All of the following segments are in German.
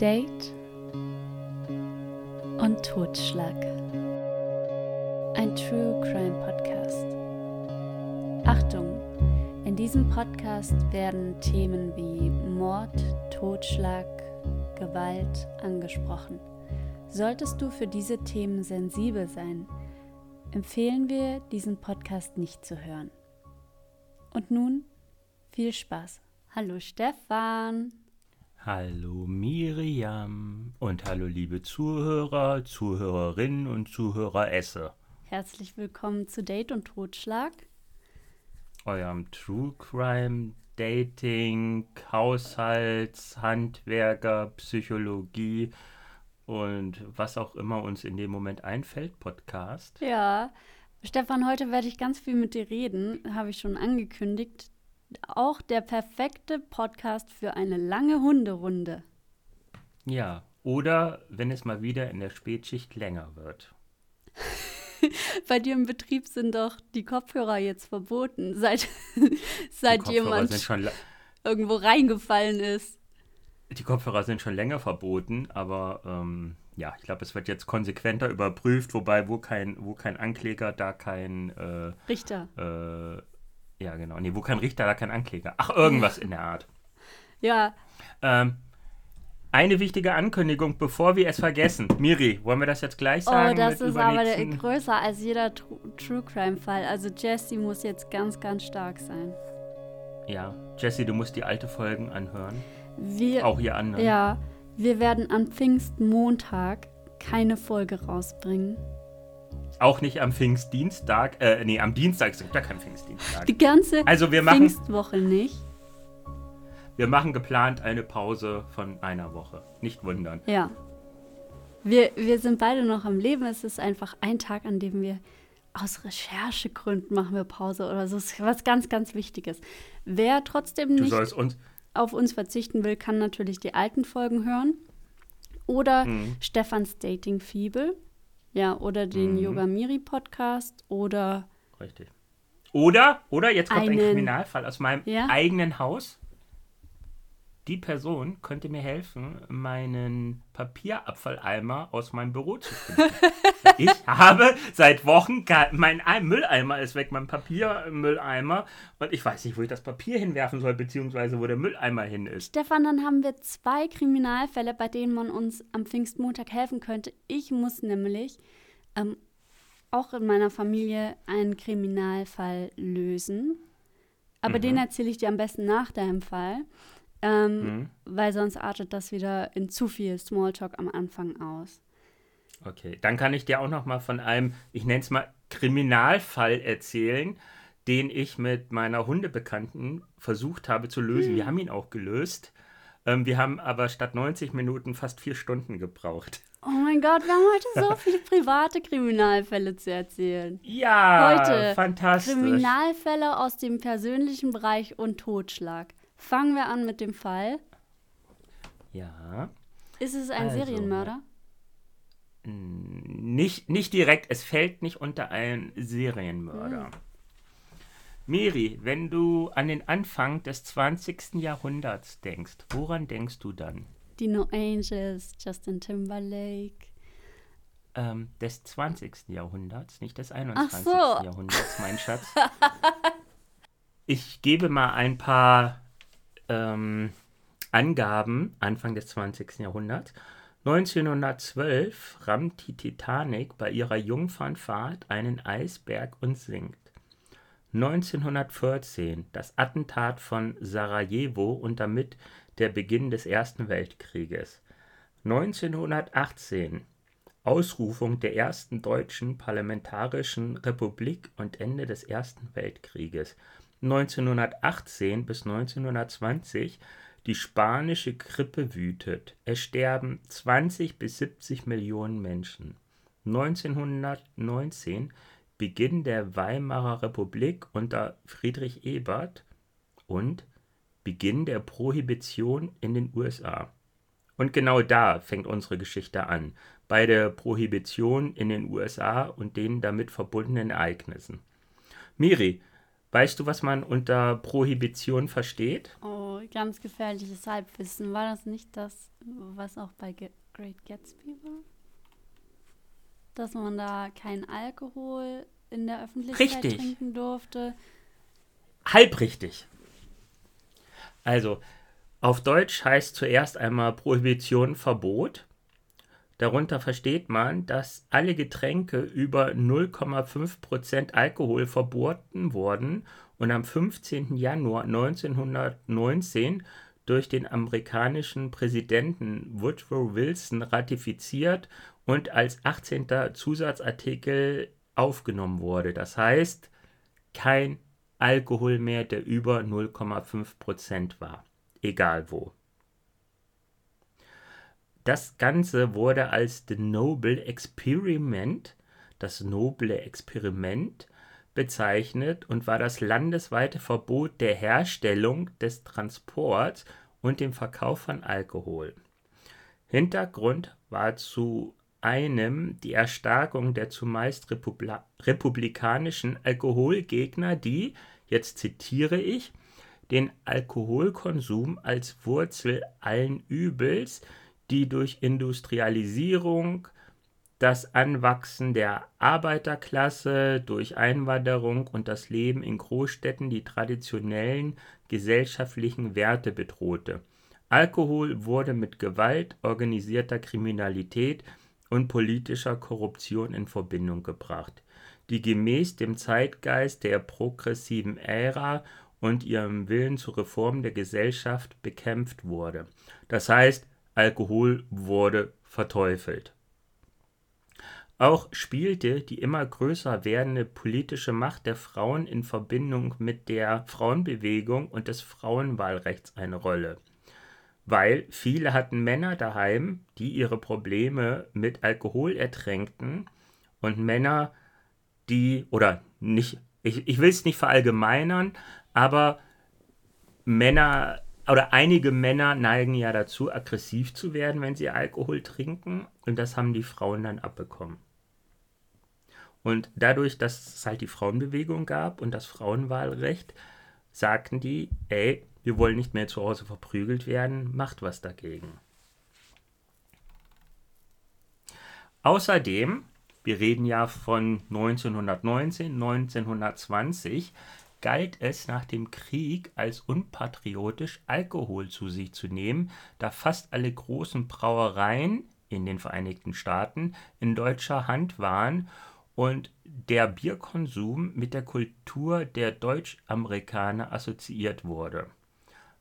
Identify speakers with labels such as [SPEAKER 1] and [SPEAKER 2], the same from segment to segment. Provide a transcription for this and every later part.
[SPEAKER 1] Date und Totschlag. Ein True Crime Podcast. Achtung, in diesem Podcast werden Themen wie Mord, Totschlag, Gewalt angesprochen. Solltest du für diese Themen sensibel sein, empfehlen wir, diesen Podcast nicht zu hören. Und nun viel Spaß. Hallo Stefan.
[SPEAKER 2] Hallo Miriam und hallo liebe Zuhörer, Zuhörerinnen und Zuhöreresse.
[SPEAKER 1] Herzlich willkommen zu Date und Totschlag.
[SPEAKER 2] Eurem True Crime, Dating, Haushalts, Handwerker, Psychologie und was auch immer uns in dem Moment einfällt, Podcast.
[SPEAKER 1] Ja, Stefan, heute werde ich ganz viel mit dir reden, habe ich schon angekündigt auch der perfekte Podcast für eine lange Hunderunde.
[SPEAKER 2] Ja, oder wenn es mal wieder in der Spätschicht länger wird.
[SPEAKER 1] Bei dir im Betrieb sind doch die Kopfhörer jetzt verboten, seit, seit jemand irgendwo reingefallen ist.
[SPEAKER 2] Die Kopfhörer sind schon länger verboten, aber ähm, ja, ich glaube, es wird jetzt konsequenter überprüft, wobei wo kein, wo kein Ankläger, da kein
[SPEAKER 1] äh, Richter.
[SPEAKER 2] Äh, ja, genau. Nee, wo kein Richter, da kein Ankläger. Ach, irgendwas in der Art.
[SPEAKER 1] Ja.
[SPEAKER 2] Ähm, eine wichtige Ankündigung, bevor wir es vergessen. Miri, wollen wir das jetzt gleich sagen?
[SPEAKER 1] Oh, das ist aber der, größer als jeder True, True Crime Fall. Also Jesse muss jetzt ganz, ganz stark sein.
[SPEAKER 2] Ja, Jesse, du musst die alte Folgen anhören.
[SPEAKER 1] Wir,
[SPEAKER 2] Auch ihr anderen.
[SPEAKER 1] Ja, wir werden am Pfingstmontag keine Folge rausbringen.
[SPEAKER 2] Auch nicht am Pfingstdienstag, äh, nee, am Dienstag, es gibt ja kein Pfingstdienstag.
[SPEAKER 1] Die ganze
[SPEAKER 2] also wir machen,
[SPEAKER 1] Pfingstwoche nicht.
[SPEAKER 2] Wir machen geplant eine Pause von einer Woche. Nicht wundern.
[SPEAKER 1] Ja. Wir, wir sind beide noch am Leben. Es ist einfach ein Tag, an dem wir aus Recherchegründen machen wir Pause oder so. Das ist was ganz, ganz Wichtiges. Wer trotzdem nicht
[SPEAKER 2] uns
[SPEAKER 1] auf uns verzichten will, kann natürlich die alten Folgen hören. Oder mhm. Stefans Dating-Fibel. Ja, oder den mhm. Yoga Miri Podcast oder.
[SPEAKER 2] Richtig. Oder, oder jetzt kommt einen, ein Kriminalfall aus meinem ja? eigenen Haus. Die Person könnte mir helfen, meinen Papierabfalleimer aus meinem Büro zu finden. ich habe seit Wochen mein Mülleimer ist weg, mein Papiermülleimer und ich weiß nicht, wo ich das Papier hinwerfen soll, beziehungsweise wo der Mülleimer hin ist.
[SPEAKER 1] Stefan, dann haben wir zwei Kriminalfälle, bei denen man uns am Pfingstmontag helfen könnte. Ich muss nämlich ähm, auch in meiner Familie einen Kriminalfall lösen. Aber mhm. den erzähle ich dir am besten nach deinem Fall. Ähm, mhm. Weil sonst artet das wieder in zu viel Smalltalk am Anfang aus.
[SPEAKER 2] Okay, dann kann ich dir auch noch mal von einem, ich nenne es mal Kriminalfall erzählen, den ich mit meiner Hundebekannten versucht habe zu lösen. Hm. Wir haben ihn auch gelöst. Ähm, wir haben aber statt 90 Minuten fast vier Stunden gebraucht.
[SPEAKER 1] Oh mein Gott, wir haben heute so viele private Kriminalfälle zu erzählen.
[SPEAKER 2] Ja, heute fantastisch.
[SPEAKER 1] Kriminalfälle aus dem persönlichen Bereich und Totschlag. Fangen wir an mit dem Fall.
[SPEAKER 2] Ja.
[SPEAKER 1] Ist es ein also, Serienmörder?
[SPEAKER 2] Nicht, nicht direkt, es fällt nicht unter einen Serienmörder. Hm. Miri, wenn du an den Anfang des 20. Jahrhunderts denkst, woran denkst du dann?
[SPEAKER 1] Die No Angels, Justin Timberlake.
[SPEAKER 2] Ähm, des 20. Jahrhunderts, nicht des 21. So. Jahrhunderts, mein Schatz. ich gebe mal ein paar ähm, Angaben Anfang des 20. Jahrhunderts. 1912 rammt die Titanic bei ihrer Jungfernfahrt einen Eisberg und sinkt. 1914 das Attentat von Sarajevo und damit der Beginn des Ersten Weltkrieges. 1918 Ausrufung der ersten deutschen parlamentarischen Republik und Ende des Ersten Weltkrieges. 1918 bis 1920 die spanische Grippe wütet. Es sterben 20 bis 70 Millionen Menschen. 1919 Beginn der Weimarer Republik unter Friedrich Ebert und Beginn der Prohibition in den USA. Und genau da fängt unsere Geschichte an, bei der Prohibition in den USA und den damit verbundenen Ereignissen. Miri, Weißt du, was man unter Prohibition versteht?
[SPEAKER 1] Oh, ganz gefährliches Halbwissen. War das nicht das, was auch bei Great Gatsby war? Dass man da keinen Alkohol in der Öffentlichkeit Richtig. trinken durfte.
[SPEAKER 2] Halbrichtig. Also, auf Deutsch heißt zuerst einmal Prohibition Verbot. Darunter versteht man, dass alle Getränke über 0,5% Alkohol verboten wurden und am 15. Januar 1919 durch den amerikanischen Präsidenten Woodrow Wilson ratifiziert und als 18. Zusatzartikel aufgenommen wurde. Das heißt, kein Alkohol mehr, der über 0,5% war, egal wo. Das Ganze wurde als The Noble Experiment, das noble Experiment, bezeichnet und war das landesweite Verbot der Herstellung, des Transports und dem Verkauf von Alkohol. Hintergrund war zu einem die Erstarkung der zumeist Republi republikanischen Alkoholgegner, die, jetzt zitiere ich, den Alkoholkonsum als Wurzel allen Übels die durch Industrialisierung, das Anwachsen der Arbeiterklasse durch Einwanderung und das Leben in Großstädten die traditionellen gesellschaftlichen Werte bedrohte. Alkohol wurde mit Gewalt, organisierter Kriminalität und politischer Korruption in Verbindung gebracht, die gemäß dem Zeitgeist der progressiven Ära und ihrem Willen zur Reform der Gesellschaft bekämpft wurde. Das heißt, Alkohol wurde verteufelt. Auch spielte die immer größer werdende politische Macht der Frauen in Verbindung mit der Frauenbewegung und des Frauenwahlrechts eine Rolle, weil viele hatten Männer daheim, die ihre Probleme mit Alkohol ertränkten und Männer, die, oder nicht, ich, ich will es nicht verallgemeinern, aber Männer oder einige Männer neigen ja dazu, aggressiv zu werden, wenn sie Alkohol trinken. Und das haben die Frauen dann abbekommen. Und dadurch, dass es halt die Frauenbewegung gab und das Frauenwahlrecht, sagten die, ey, wir wollen nicht mehr zu Hause verprügelt werden, macht was dagegen. Außerdem, wir reden ja von 1919, 1920, galt es nach dem Krieg als unpatriotisch, Alkohol zu sich zu nehmen, da fast alle großen Brauereien in den Vereinigten Staaten in deutscher Hand waren und der Bierkonsum mit der Kultur der Deutschamerikaner assoziiert wurde.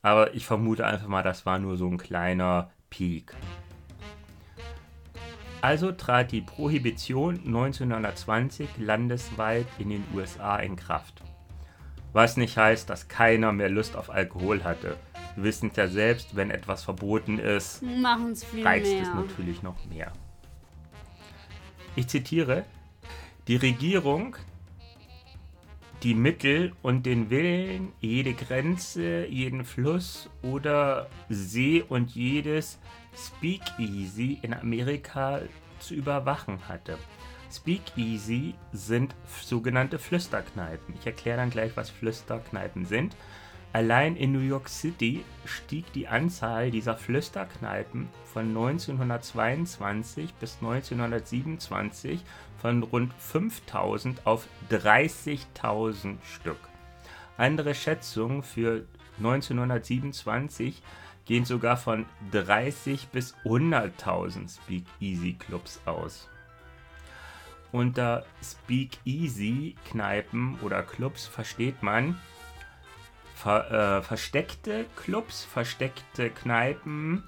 [SPEAKER 2] Aber ich vermute einfach mal, das war nur so ein kleiner Peak. Also trat die Prohibition 1920 landesweit in den USA in Kraft. Was nicht heißt, dass keiner mehr Lust auf Alkohol hatte. Wir wissen es ja selbst, wenn etwas verboten ist, reizt mehr. es natürlich noch mehr. Ich zitiere, die Regierung, die Mittel und den Willen, jede Grenze, jeden Fluss oder See und jedes Speakeasy in Amerika zu überwachen hatte. Speakeasy sind sogenannte Flüsterkneipen. Ich erkläre dann gleich, was Flüsterkneipen sind. Allein in New York City stieg die Anzahl dieser Flüsterkneipen von 1922 bis 1927 von rund 5000 auf 30.000 Stück. Andere Schätzungen für 1927 gehen sogar von 30 bis 100.000 Speakeasy-Clubs aus. Unter Speakeasy-Kneipen oder Clubs versteht man ver, äh, versteckte Clubs, versteckte Kneipen,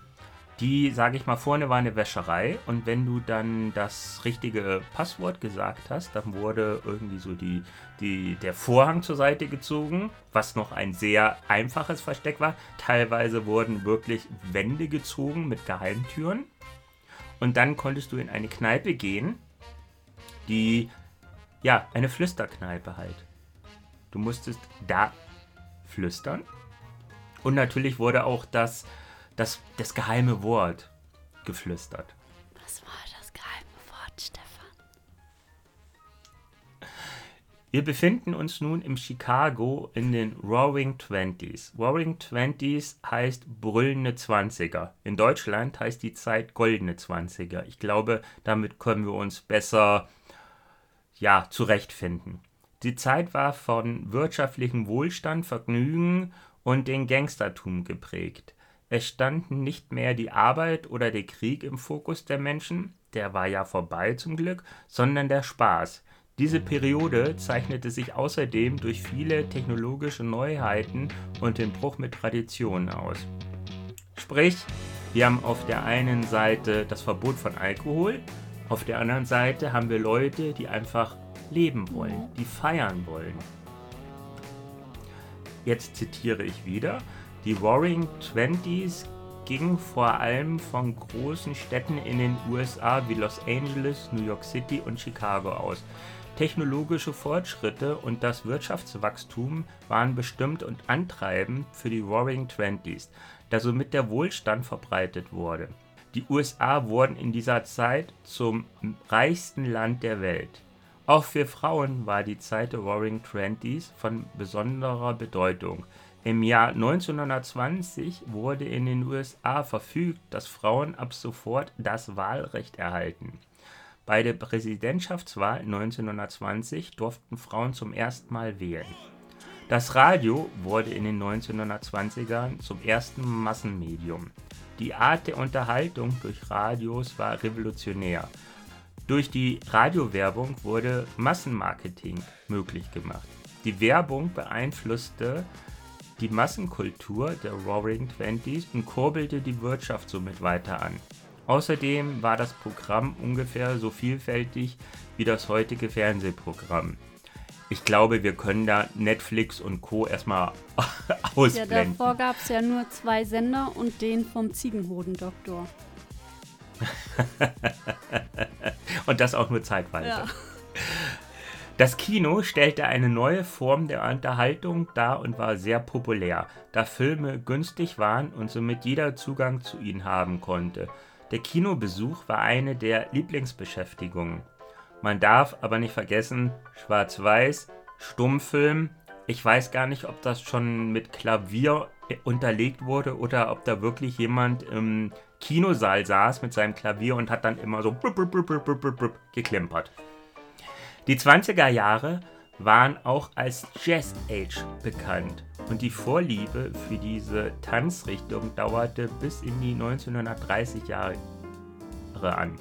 [SPEAKER 2] die, sage ich mal, vorne war eine Wäscherei und wenn du dann das richtige Passwort gesagt hast, dann wurde irgendwie so die, die, der Vorhang zur Seite gezogen, was noch ein sehr einfaches Versteck war. Teilweise wurden wirklich Wände gezogen mit Geheimtüren und dann konntest du in eine Kneipe gehen die, ja, eine Flüsterkneipe halt. Du musstest da flüstern. Und natürlich wurde auch das, das, das geheime Wort geflüstert.
[SPEAKER 1] Was war das geheime Wort, Stefan?
[SPEAKER 2] Wir befinden uns nun im Chicago in den Roaring Twenties. Roaring Twenties heißt brüllende Zwanziger. In Deutschland heißt die Zeit goldene Zwanziger. Ich glaube, damit können wir uns besser ja, zurechtfinden. Die Zeit war von wirtschaftlichem Wohlstand, Vergnügen und den Gangstertum geprägt. Es standen nicht mehr die Arbeit oder der Krieg im Fokus der Menschen, der war ja vorbei zum Glück, sondern der Spaß. Diese Periode zeichnete sich außerdem durch viele technologische Neuheiten und den Bruch mit Traditionen aus. Sprich, wir haben auf der einen Seite das Verbot von Alkohol, auf der anderen Seite haben wir Leute, die einfach leben wollen, die feiern wollen. Jetzt zitiere ich wieder. Die Roaring Twenties ging vor allem von großen Städten in den USA wie Los Angeles, New York City und Chicago aus. Technologische Fortschritte und das Wirtschaftswachstum waren bestimmt und antreibend für die Roaring Twenties, da somit der Wohlstand verbreitet wurde. Die USA wurden in dieser Zeit zum reichsten Land der Welt. Auch für Frauen war die Zeit der Roaring Twenties von besonderer Bedeutung. Im Jahr 1920 wurde in den USA verfügt, dass Frauen ab sofort das Wahlrecht erhalten. Bei der Präsidentschaftswahl 1920 durften Frauen zum ersten Mal wählen. Das Radio wurde in den 1920ern zum ersten Massenmedium. Die Art der Unterhaltung durch Radios war revolutionär. Durch die Radiowerbung wurde Massenmarketing möglich gemacht. Die Werbung beeinflusste die Massenkultur der Roaring Twenties und kurbelte die Wirtschaft somit weiter an. Außerdem war das Programm ungefähr so vielfältig wie das heutige Fernsehprogramm. Ich glaube, wir können da Netflix und Co. erstmal ausblenden.
[SPEAKER 1] Ja, davor gab es ja nur zwei Sender und den vom Ziegenhodendoktor.
[SPEAKER 2] und das auch nur zeitweise. Ja. Das Kino stellte eine neue Form der Unterhaltung dar und war sehr populär, da Filme günstig waren und somit jeder Zugang zu ihnen haben konnte. Der Kinobesuch war eine der Lieblingsbeschäftigungen. Man darf aber nicht vergessen, Schwarz-Weiß, Stummfilm. Ich weiß gar nicht, ob das schon mit Klavier unterlegt wurde oder ob da wirklich jemand im Kinosaal saß mit seinem Klavier und hat dann immer so geklimpert. Die 20er Jahre waren auch als Jazz Age bekannt und die Vorliebe für diese Tanzrichtung dauerte bis in die 1930 Jahre an.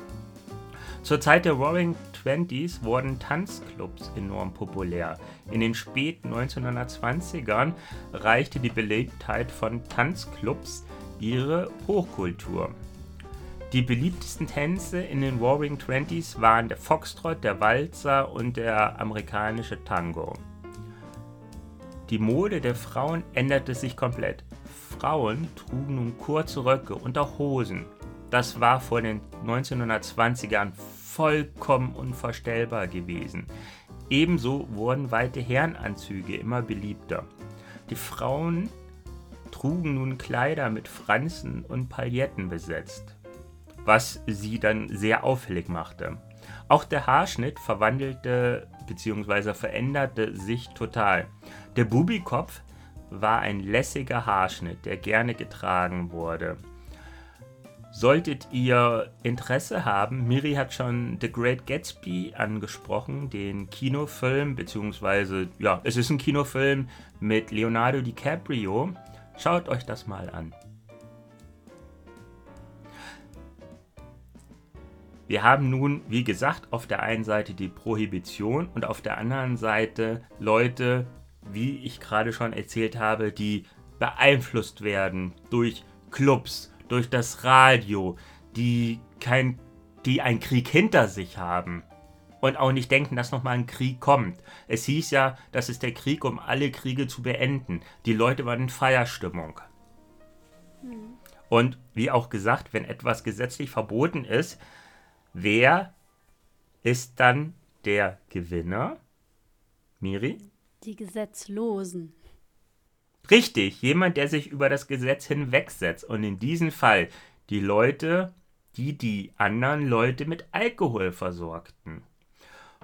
[SPEAKER 2] Zur Zeit der Roaring Twenties wurden Tanzclubs enorm populär. In den späten 1920ern reichte die Beliebtheit von Tanzclubs ihre Hochkultur. Die beliebtesten Tänze in den Roaring Twenties waren der Foxtrot, der Walzer und der amerikanische Tango. Die Mode der Frauen änderte sich komplett. Frauen trugen nun kurze Röcke und auch Hosen. Das war vor den 1920ern vollkommen unvorstellbar gewesen. Ebenso wurden weite Herrenanzüge immer beliebter. Die Frauen trugen nun Kleider mit Franzen und Pailletten besetzt was sie dann sehr auffällig machte. Auch der Haarschnitt verwandelte bzw. veränderte sich total. Der Bubikopf war ein lässiger Haarschnitt, der gerne getragen wurde. Solltet ihr Interesse haben, Miri hat schon The Great Gatsby angesprochen, den Kinofilm, beziehungsweise, ja, es ist ein Kinofilm mit Leonardo DiCaprio. Schaut euch das mal an. Wir haben nun, wie gesagt, auf der einen Seite die Prohibition und auf der anderen Seite Leute, wie ich gerade schon erzählt habe, die beeinflusst werden durch Clubs, durch das Radio, die kein, die einen Krieg hinter sich haben und auch nicht denken, dass nochmal ein Krieg kommt. Es hieß ja, das ist der Krieg, um alle Kriege zu beenden. Die Leute waren in Feierstimmung. Und wie auch gesagt, wenn etwas gesetzlich verboten ist, Wer ist dann der Gewinner? Miri?
[SPEAKER 1] Die Gesetzlosen.
[SPEAKER 2] Richtig, jemand, der sich über das Gesetz hinwegsetzt. Und in diesem Fall die Leute, die die anderen Leute mit Alkohol versorgten.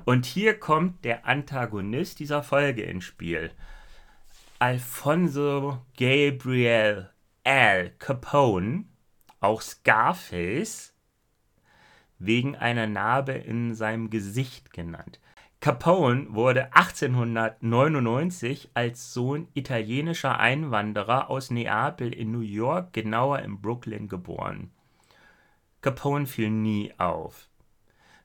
[SPEAKER 2] Und hier kommt der Antagonist dieser Folge ins Spiel. Alfonso Gabriel Al Capone, auch Scarface, wegen einer Narbe in seinem Gesicht genannt. Capone wurde 1899 als Sohn italienischer Einwanderer aus Neapel in New York, genauer in Brooklyn, geboren. Capone fiel nie auf.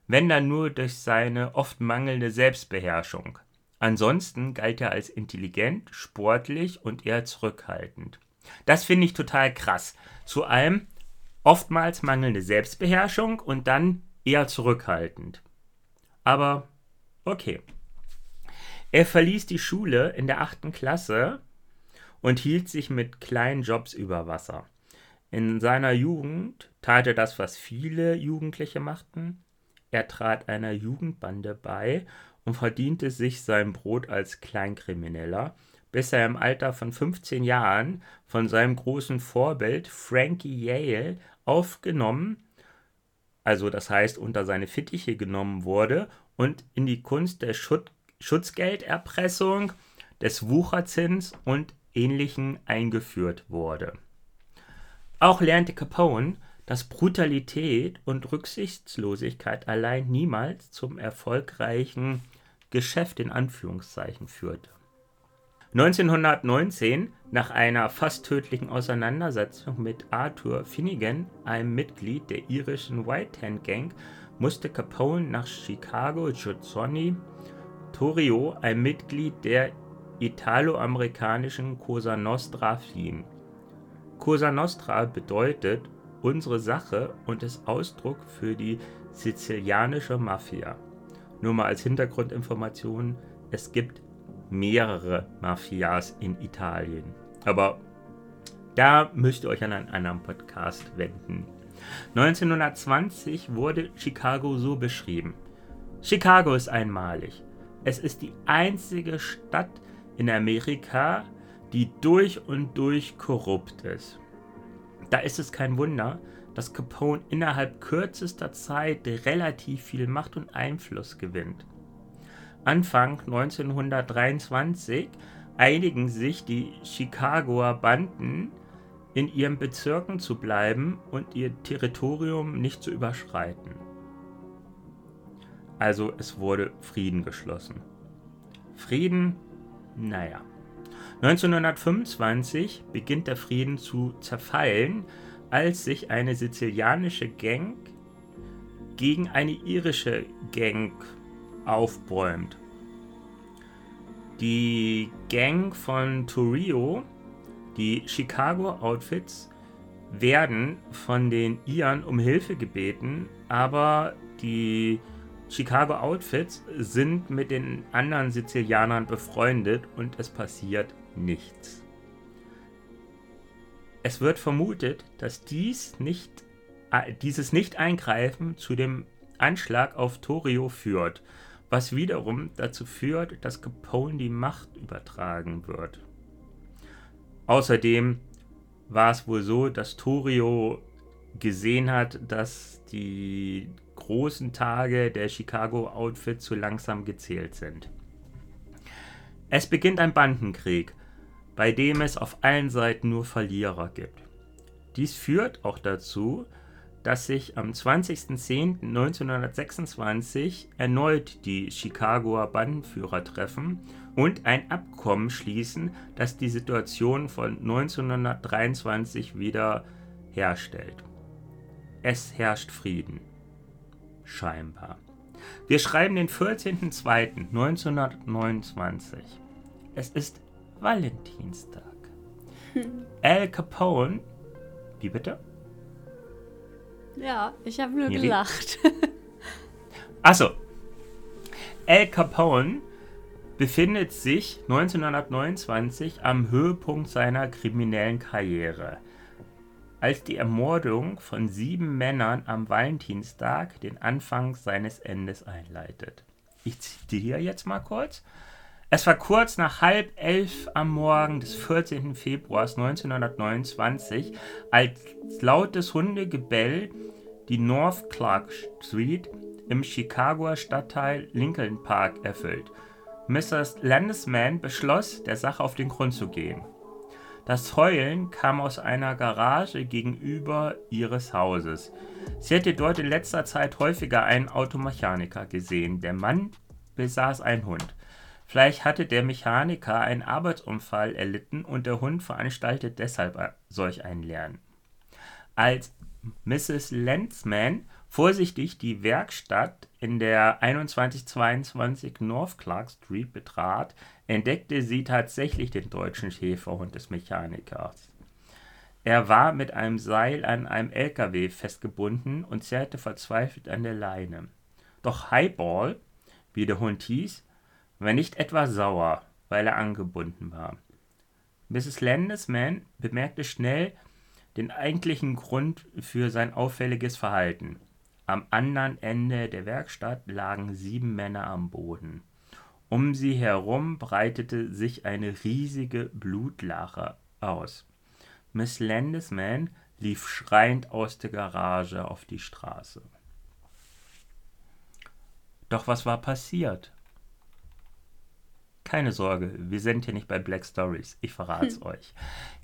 [SPEAKER 2] Wenn dann nur durch seine oft mangelnde Selbstbeherrschung. Ansonsten galt er als intelligent, sportlich und eher zurückhaltend. Das finde ich total krass. Zu allem oftmals mangelnde Selbstbeherrschung und dann eher zurückhaltend. Aber Okay. Er verließ die Schule in der achten Klasse und hielt sich mit kleinen Jobs über Wasser. In seiner Jugend tat er das, was viele Jugendliche machten. Er trat einer Jugendbande bei und verdiente sich sein Brot als Kleinkrimineller, bis er im Alter von 15 Jahren von seinem großen Vorbild Frankie Yale aufgenommen, also das heißt unter seine Fittiche genommen wurde und in die Kunst der Schut Schutzgelderpressung, des Wucherzins und Ähnlichen eingeführt wurde. Auch lernte Capone, dass Brutalität und Rücksichtslosigkeit allein niemals zum erfolgreichen Geschäft in Anführungszeichen führte. 1919, nach einer fast tödlichen Auseinandersetzung mit Arthur Finnegan, einem Mitglied der irischen White Hand Gang, musste Capone nach Chicago Giussoni Torrio, ein Mitglied der italoamerikanischen Cosa Nostra, fliehen. Cosa Nostra bedeutet unsere Sache und ist Ausdruck für die sizilianische Mafia. Nur mal als Hintergrundinformation, es gibt mehrere Mafias in Italien. Aber da müsst ihr euch an einen anderen Podcast wenden. 1920 wurde Chicago so beschrieben. Chicago ist einmalig. Es ist die einzige Stadt in Amerika, die durch und durch korrupt ist. Da ist es kein Wunder, dass Capone innerhalb kürzester Zeit relativ viel Macht und Einfluss gewinnt. Anfang 1923 einigen sich die Chicagoer Banden in ihren Bezirken zu bleiben und ihr Territorium nicht zu überschreiten. Also es wurde Frieden geschlossen. Frieden, naja. 1925 beginnt der Frieden zu zerfallen, als sich eine sizilianische Gang gegen eine irische Gang aufbäumt. Die Gang von Torrio die Chicago Outfits werden von den Iren um Hilfe gebeten, aber die Chicago Outfits sind mit den anderen Sizilianern befreundet und es passiert nichts. Es wird vermutet, dass dies nicht, äh, dieses Nicht-Eingreifen zu dem Anschlag auf Torio führt, was wiederum dazu führt, dass Capone die Macht übertragen wird. Außerdem war es wohl so, dass Torio gesehen hat, dass die großen Tage der Chicago Outfit zu langsam gezählt sind. Es beginnt ein Bandenkrieg, bei dem es auf allen Seiten nur Verlierer gibt. Dies führt auch dazu, dass sich am 20.10.1926 erneut die Chicagoer Bandenführer treffen und ein Abkommen schließen, das die Situation von 1923 wieder herstellt. Es herrscht Frieden. Scheinbar. Wir schreiben den 14.02.1929. Es ist Valentinstag. Al Capone. Wie bitte?
[SPEAKER 1] Ja, ich habe nur gelacht.
[SPEAKER 2] Achso. Al Capone befindet sich 1929 am Höhepunkt seiner kriminellen Karriere, als die Ermordung von sieben Männern am Valentinstag den Anfang seines Endes einleitet. Ich zitiere jetzt mal kurz. Es war kurz nach halb elf am Morgen des 14. Februars 1929, als lautes Hundegebell die North Clark Street im Chicagoer Stadtteil Lincoln Park erfüllt. Mrs. Landesman beschloss, der Sache auf den Grund zu gehen. Das Heulen kam aus einer Garage gegenüber ihres Hauses. Sie hätte dort in letzter Zeit häufiger einen Automechaniker gesehen. Der Mann besaß einen Hund. Vielleicht hatte der Mechaniker einen Arbeitsunfall erlitten und der Hund veranstaltet deshalb solch ein Lernen. Als Mrs. Lenzman vorsichtig die Werkstatt in der 2122 North Clark Street betrat, entdeckte sie tatsächlich den deutschen Schäferhund des Mechanikers. Er war mit einem Seil an einem LKW festgebunden und zerrte verzweifelt an der Leine. Doch Highball, wie der Hund hieß, war nicht etwa sauer, weil er angebunden war. Mrs. Landesman bemerkte schnell den eigentlichen Grund für sein auffälliges Verhalten. Am anderen Ende der Werkstatt lagen sieben Männer am Boden. Um sie herum breitete sich eine riesige Blutlache aus. Miss Landisman lief schreiend aus der Garage auf die Straße. Doch was war passiert? Keine Sorge, wir sind hier nicht bei Black Stories, ich verrate es hm. euch.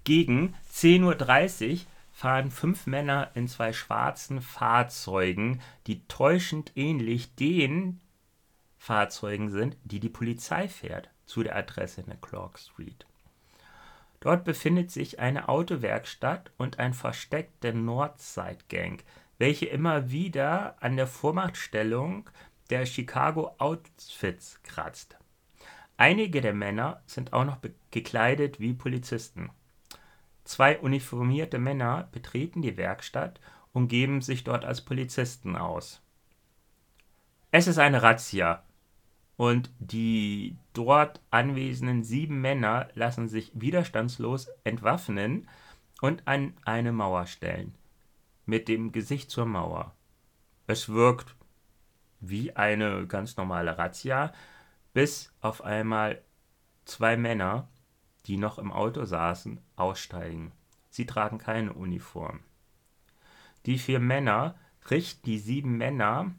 [SPEAKER 2] Gegen 10.30 Uhr fahren fünf Männer in zwei schwarzen Fahrzeugen, die täuschend ähnlich den Fahrzeugen sind, die die Polizei fährt, zu der Adresse in der Clark Street. Dort befindet sich eine Autowerkstatt und ein Versteck der Northside Gang, welche immer wieder an der Vormachtstellung der Chicago Outfits kratzt. Einige der Männer sind auch noch gekleidet wie Polizisten. Zwei uniformierte Männer betreten die Werkstatt und geben sich dort als Polizisten aus. Es ist eine Razzia, und die dort anwesenden sieben Männer lassen sich widerstandslos entwaffnen und an eine Mauer stellen. Mit dem Gesicht zur Mauer. Es wirkt wie eine ganz normale Razzia, bis auf einmal zwei Männer, die noch im Auto saßen, aussteigen. Sie tragen keine Uniform. Die vier Männer richten die sieben Männer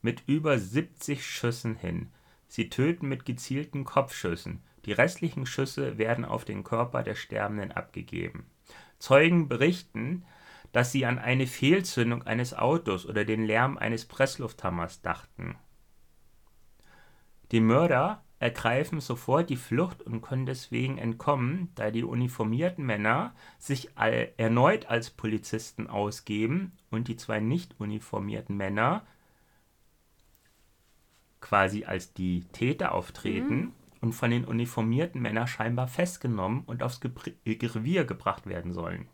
[SPEAKER 2] mit über 70 Schüssen hin. Sie töten mit gezielten Kopfschüssen. Die restlichen Schüsse werden auf den Körper der Sterbenden abgegeben. Zeugen berichten, dass sie an eine Fehlzündung eines Autos oder den Lärm eines Presslufthammers dachten. Die Mörder ergreifen sofort die Flucht und können deswegen entkommen, da die uniformierten Männer sich erneut als Polizisten ausgeben und die zwei nicht uniformierten Männer quasi als die Täter auftreten mhm. und von den uniformierten Männern scheinbar festgenommen und aufs Revier gebracht werden sollen.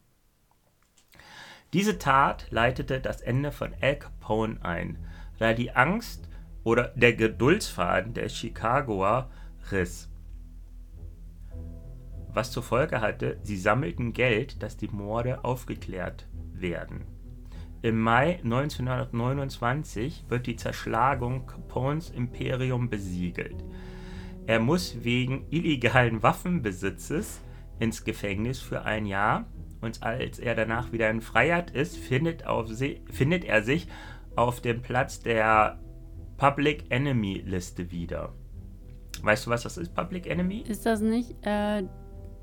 [SPEAKER 2] Diese Tat leitete das Ende von Al Capone ein, da die Angst oder der Geduldsfaden der Chicagoer riss. Was zur Folge hatte, sie sammelten Geld, dass die Morde aufgeklärt werden. Im Mai 1929 wird die Zerschlagung Capones Imperium besiegelt. Er muss wegen illegalen Waffenbesitzes ins Gefängnis für ein Jahr und als er danach wieder in Freiheit ist, findet, sie, findet er sich auf dem Platz der Public Enemy Liste wieder. Weißt du, was das ist, Public Enemy?
[SPEAKER 1] Ist das nicht äh,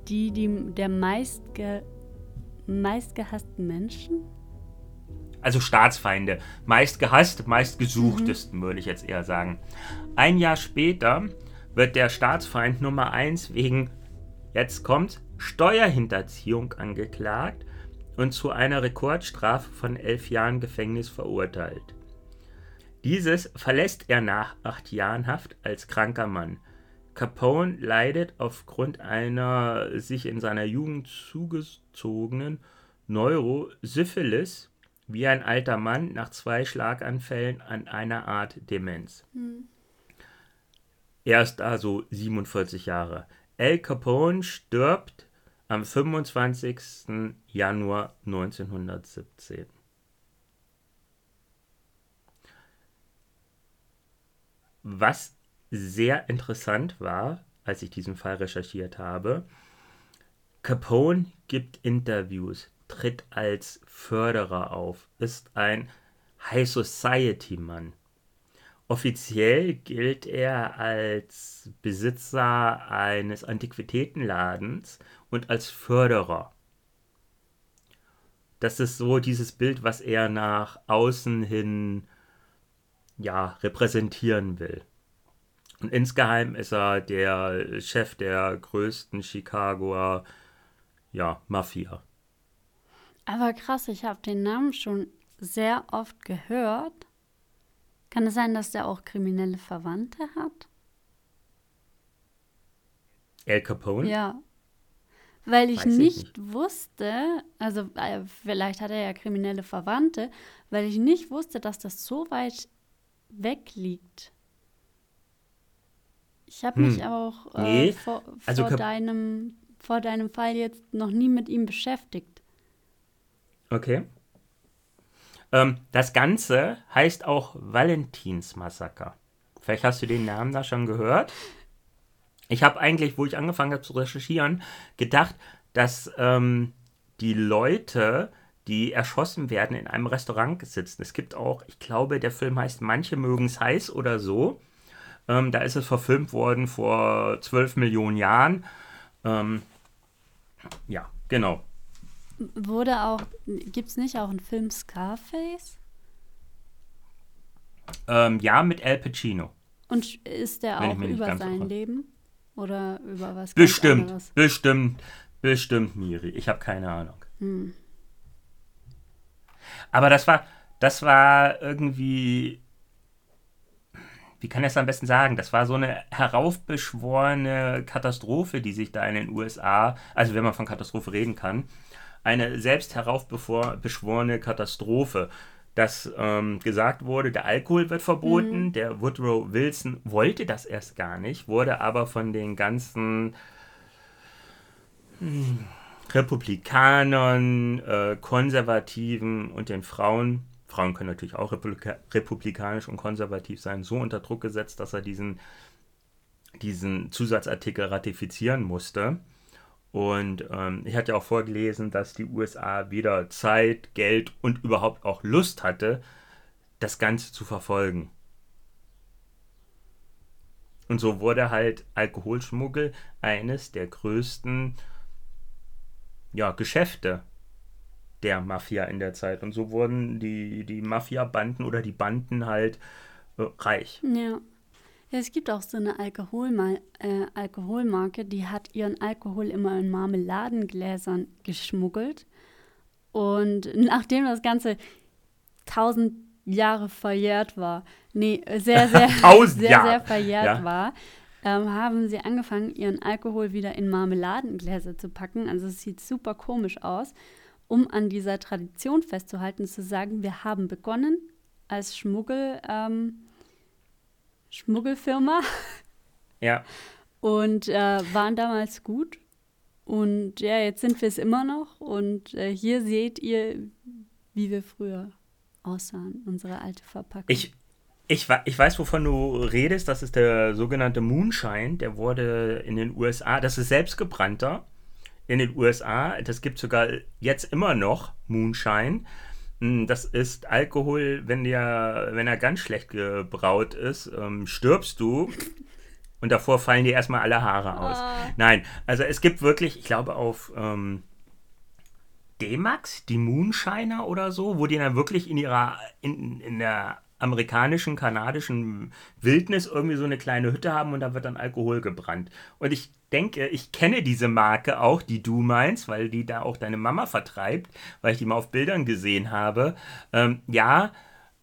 [SPEAKER 1] die, die der meistge, meistgehassten Menschen?
[SPEAKER 2] also Staatsfeinde, meist gehasst, meist gesuchtesten, mhm. würde ich jetzt eher sagen. Ein Jahr später wird der Staatsfeind Nummer 1 wegen, jetzt kommt, Steuerhinterziehung angeklagt und zu einer Rekordstrafe von elf Jahren Gefängnis verurteilt. Dieses verlässt er nach acht Jahren Haft als kranker Mann. Capone leidet aufgrund einer sich in seiner Jugend zugezogenen Neurosyphilis wie ein alter Mann nach zwei Schlaganfällen an einer Art Demenz. Hm. Er ist also 47 Jahre. Al Capone stirbt am 25. Januar 1917. Was sehr interessant war, als ich diesen Fall recherchiert habe, Capone gibt Interviews, tritt als Förderer auf, ist ein High Society Mann. offiziell gilt er als Besitzer eines Antiquitätenladens und als Förderer. Das ist so dieses Bild, was er nach außen hin ja, repräsentieren will. Und insgeheim ist er der Chef der größten Chicagoer ja, Mafia.
[SPEAKER 1] Aber krass, ich habe den Namen schon sehr oft gehört. Kann es sein, dass der auch kriminelle Verwandte hat?
[SPEAKER 2] El Capone?
[SPEAKER 1] Ja. Weil ich nicht, nicht, wusste, also äh, vielleicht hat er ja kriminelle Verwandte, weil ich nicht wusste, dass das so weit weg liegt. Ich habe mich hm. auch äh, nee. vor, also vor, deinem, vor deinem Fall jetzt noch nie mit ihm beschäftigt.
[SPEAKER 2] Okay. Ähm, das Ganze heißt auch Valentinsmassaker. Vielleicht hast du den Namen da schon gehört. Ich habe eigentlich, wo ich angefangen habe zu recherchieren, gedacht, dass ähm, die Leute, die erschossen werden, in einem Restaurant sitzen. Es gibt auch, ich glaube, der Film heißt Manche mögen es heiß oder so. Ähm, da ist es verfilmt worden vor 12 Millionen Jahren. Ähm, ja, genau.
[SPEAKER 1] Wurde auch, gibt es nicht auch einen Film Scarface?
[SPEAKER 2] Ähm, ja, mit Al Pacino.
[SPEAKER 1] Und ist der auch über sein sicher. Leben? Oder über was
[SPEAKER 2] Bestimmt, bestimmt, bestimmt, Miri. Ich habe keine Ahnung. Hm. Aber das war, das war irgendwie wie kann ich das am besten sagen? Das war so eine heraufbeschworene Katastrophe, die sich da in den USA, also wenn man von Katastrophe reden kann, eine selbst heraufbeschworene Katastrophe, dass ähm, gesagt wurde, der Alkohol wird verboten. Mhm. Der Woodrow Wilson wollte das erst gar nicht, wurde aber von den ganzen hm, Republikanern, äh, Konservativen und den Frauen Frauen können natürlich auch republika republikanisch und konservativ sein, so unter Druck gesetzt, dass er diesen, diesen Zusatzartikel ratifizieren musste. Und ähm, ich hatte auch vorgelesen, dass die USA weder Zeit, Geld und überhaupt auch Lust hatte, das Ganze zu verfolgen. Und so wurde halt Alkoholschmuggel eines der größten ja, Geschäfte der Mafia in der Zeit. Und so wurden die, die Mafia-Banden oder die Banden halt äh, reich.
[SPEAKER 1] Ja. Ja, es gibt auch so eine Alkoholma äh, Alkoholmarke, die hat ihren Alkohol immer in Marmeladengläsern geschmuggelt. Und nachdem das Ganze tausend Jahre verjährt war, nee, sehr, sehr, sehr, Jahre. sehr verjährt ja. war, ähm, haben sie angefangen, ihren Alkohol wieder in Marmeladengläser zu packen. Also es sieht super komisch aus um an dieser Tradition festzuhalten, zu sagen, wir haben begonnen als Schmuggel, ähm, Schmuggelfirma.
[SPEAKER 2] Ja.
[SPEAKER 1] Und äh, waren damals gut. Und ja, jetzt sind wir es immer noch. Und äh, hier seht ihr, wie wir früher aussahen, unsere alte Verpackung.
[SPEAKER 2] Ich, ich, ich weiß, wovon du redest. Das ist der sogenannte Moonshine. Der wurde in den USA, das ist selbstgebrannter in den USA. Das gibt sogar jetzt immer noch Moonshine. Hm, das ist Alkohol, wenn der, wenn er ganz schlecht gebraut ist, ähm, stirbst du und davor fallen dir erstmal alle Haare aus. Oh. Nein, also es gibt wirklich, ich glaube auf ähm, D-Max, die Moonshiner oder so, wo die dann wirklich in ihrer, in, in der amerikanischen, kanadischen Wildnis irgendwie so eine kleine Hütte haben und da wird dann Alkohol gebrannt. Und ich denke, ich kenne diese Marke auch, die du meinst, weil die da auch deine Mama vertreibt, weil ich die mal auf Bildern gesehen habe. Ähm, ja,